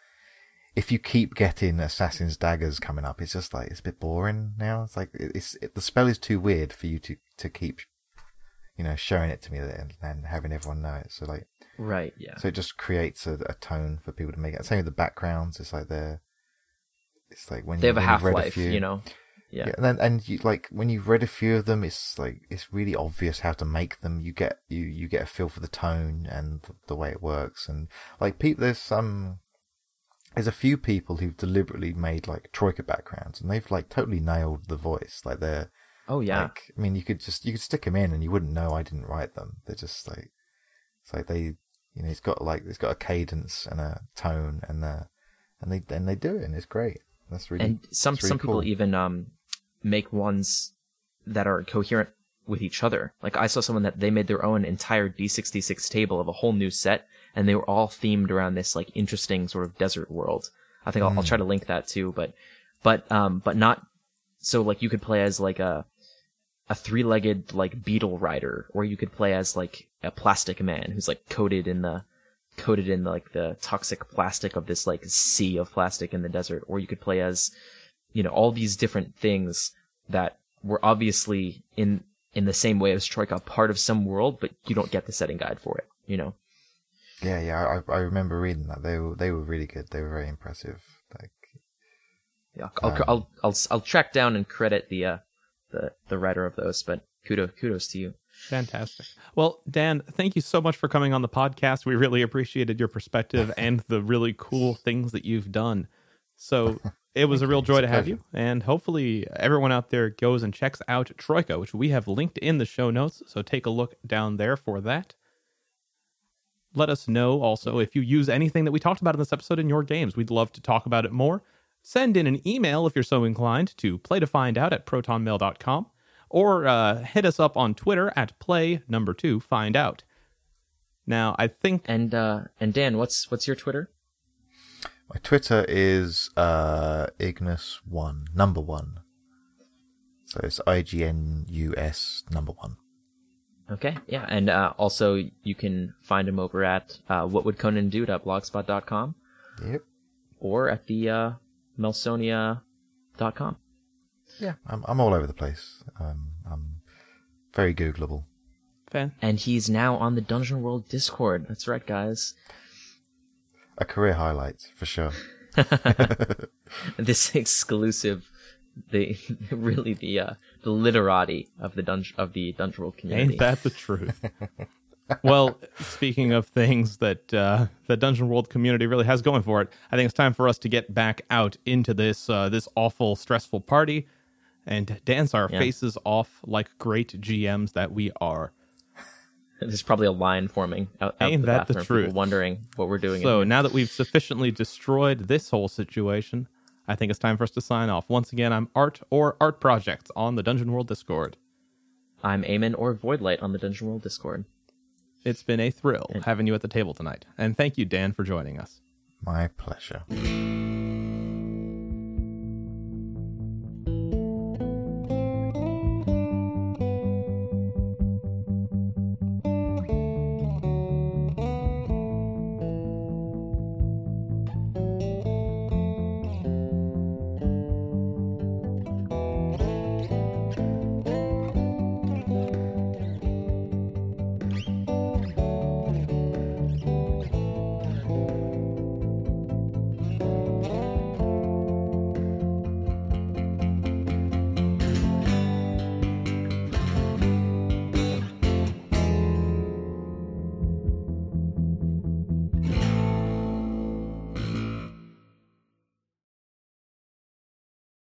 Speaker 3: if you keep getting assassin's daggers coming up, it's just like it's a bit boring now. It's like it's it, the spell is too weird for you to to keep, you know, showing it to me and, and having everyone know it. So like,
Speaker 2: right, yeah.
Speaker 3: So it just creates a, a tone for people to make it. Same with the backgrounds. It's like they're, it's like when
Speaker 2: they
Speaker 3: you,
Speaker 2: have a half life, you know.
Speaker 3: Yeah. yeah, and then and you like when you've read a few of them, it's like it's really obvious how to make them. You get you you get a feel for the tone and the way it works, and like people, there's some there's a few people who've deliberately made like troika backgrounds and they've like totally nailed the voice. Like they're
Speaker 2: oh yeah.
Speaker 3: like i mean you could just you could stick them in and you wouldn't know i didn't write them. They're just like it's like they you know it's got like it's got a cadence and a tone and the and they and they do it and it's great. That's really
Speaker 2: and some
Speaker 3: really
Speaker 2: some
Speaker 3: cool.
Speaker 2: people even um make ones that are coherent with each other. Like i saw someone that they made their own entire d66 table of a whole new set and they were all themed around this like interesting sort of desert world. I think I'll, mm. I'll try to link that too, but but um but not so like you could play as like a a three-legged like beetle rider, or you could play as like a plastic man who's like coated in the coated in like the toxic plastic of this like sea of plastic in the desert, or you could play as you know all these different things that were obviously in in the same way as Troika part of some world, but you don't get the setting guide for it. You know.
Speaker 3: Yeah, yeah, I I remember reading that. They were they were really good. They were very impressive. Like,
Speaker 2: yeah, I'll um, I'll, I'll I'll track down and credit the uh the the writer of those, but kudos kudos to you.
Speaker 1: Fantastic. Well, Dan, thank you so much for coming on the podcast. We really appreciated your perspective [laughs] and the really cool things that you've done. So [laughs] it was a real joy to have you. And hopefully everyone out there goes and checks out Troika, which we have linked in the show notes. So take a look down there for that let us know also if you use anything that we talked about in this episode in your games. We'd love to talk about it more. Send in an email if you're so inclined to play to find out at protonmail.com or uh, hit us up on Twitter at play number two find out. Now, I think
Speaker 2: and uh, and Dan, what's what's your Twitter?
Speaker 3: My Twitter is uh, Ignus one number one. So it's I G N U S number one.
Speaker 2: Okay, yeah, and uh, also you can find him over at uh, whatwould
Speaker 3: Yep.
Speaker 2: Or at the uh, melsonia.com.
Speaker 3: Yeah, I'm I'm all over the place. Um, I'm very Googleable.
Speaker 1: Fan.
Speaker 2: And he's now on the Dungeon World Discord. That's right, guys.
Speaker 3: A career highlight for sure. [laughs] [laughs]
Speaker 2: this exclusive the [laughs] really the uh, the literati of the dungeon of the dungeon world community.
Speaker 1: Ain't that the truth? [laughs] well, speaking of things that uh, the Dungeon World community really has going for it, I think it's time for us to get back out into this uh, this awful, stressful party and dance our yeah. faces off like great GMs that we are. [laughs]
Speaker 2: There's probably a line forming out, out
Speaker 1: Ain't
Speaker 2: the
Speaker 1: that the
Speaker 2: bathroom. people
Speaker 1: truth?
Speaker 2: wondering what we're doing. in
Speaker 1: So now that we've sufficiently destroyed this whole situation, I think it's time for us to sign off. Once again, I'm Art or Art Projects on the Dungeon World Discord.
Speaker 2: I'm Eamon or Voidlight on the Dungeon World Discord.
Speaker 1: It's been a thrill having you at the table tonight. And thank you, Dan, for joining us.
Speaker 3: My pleasure.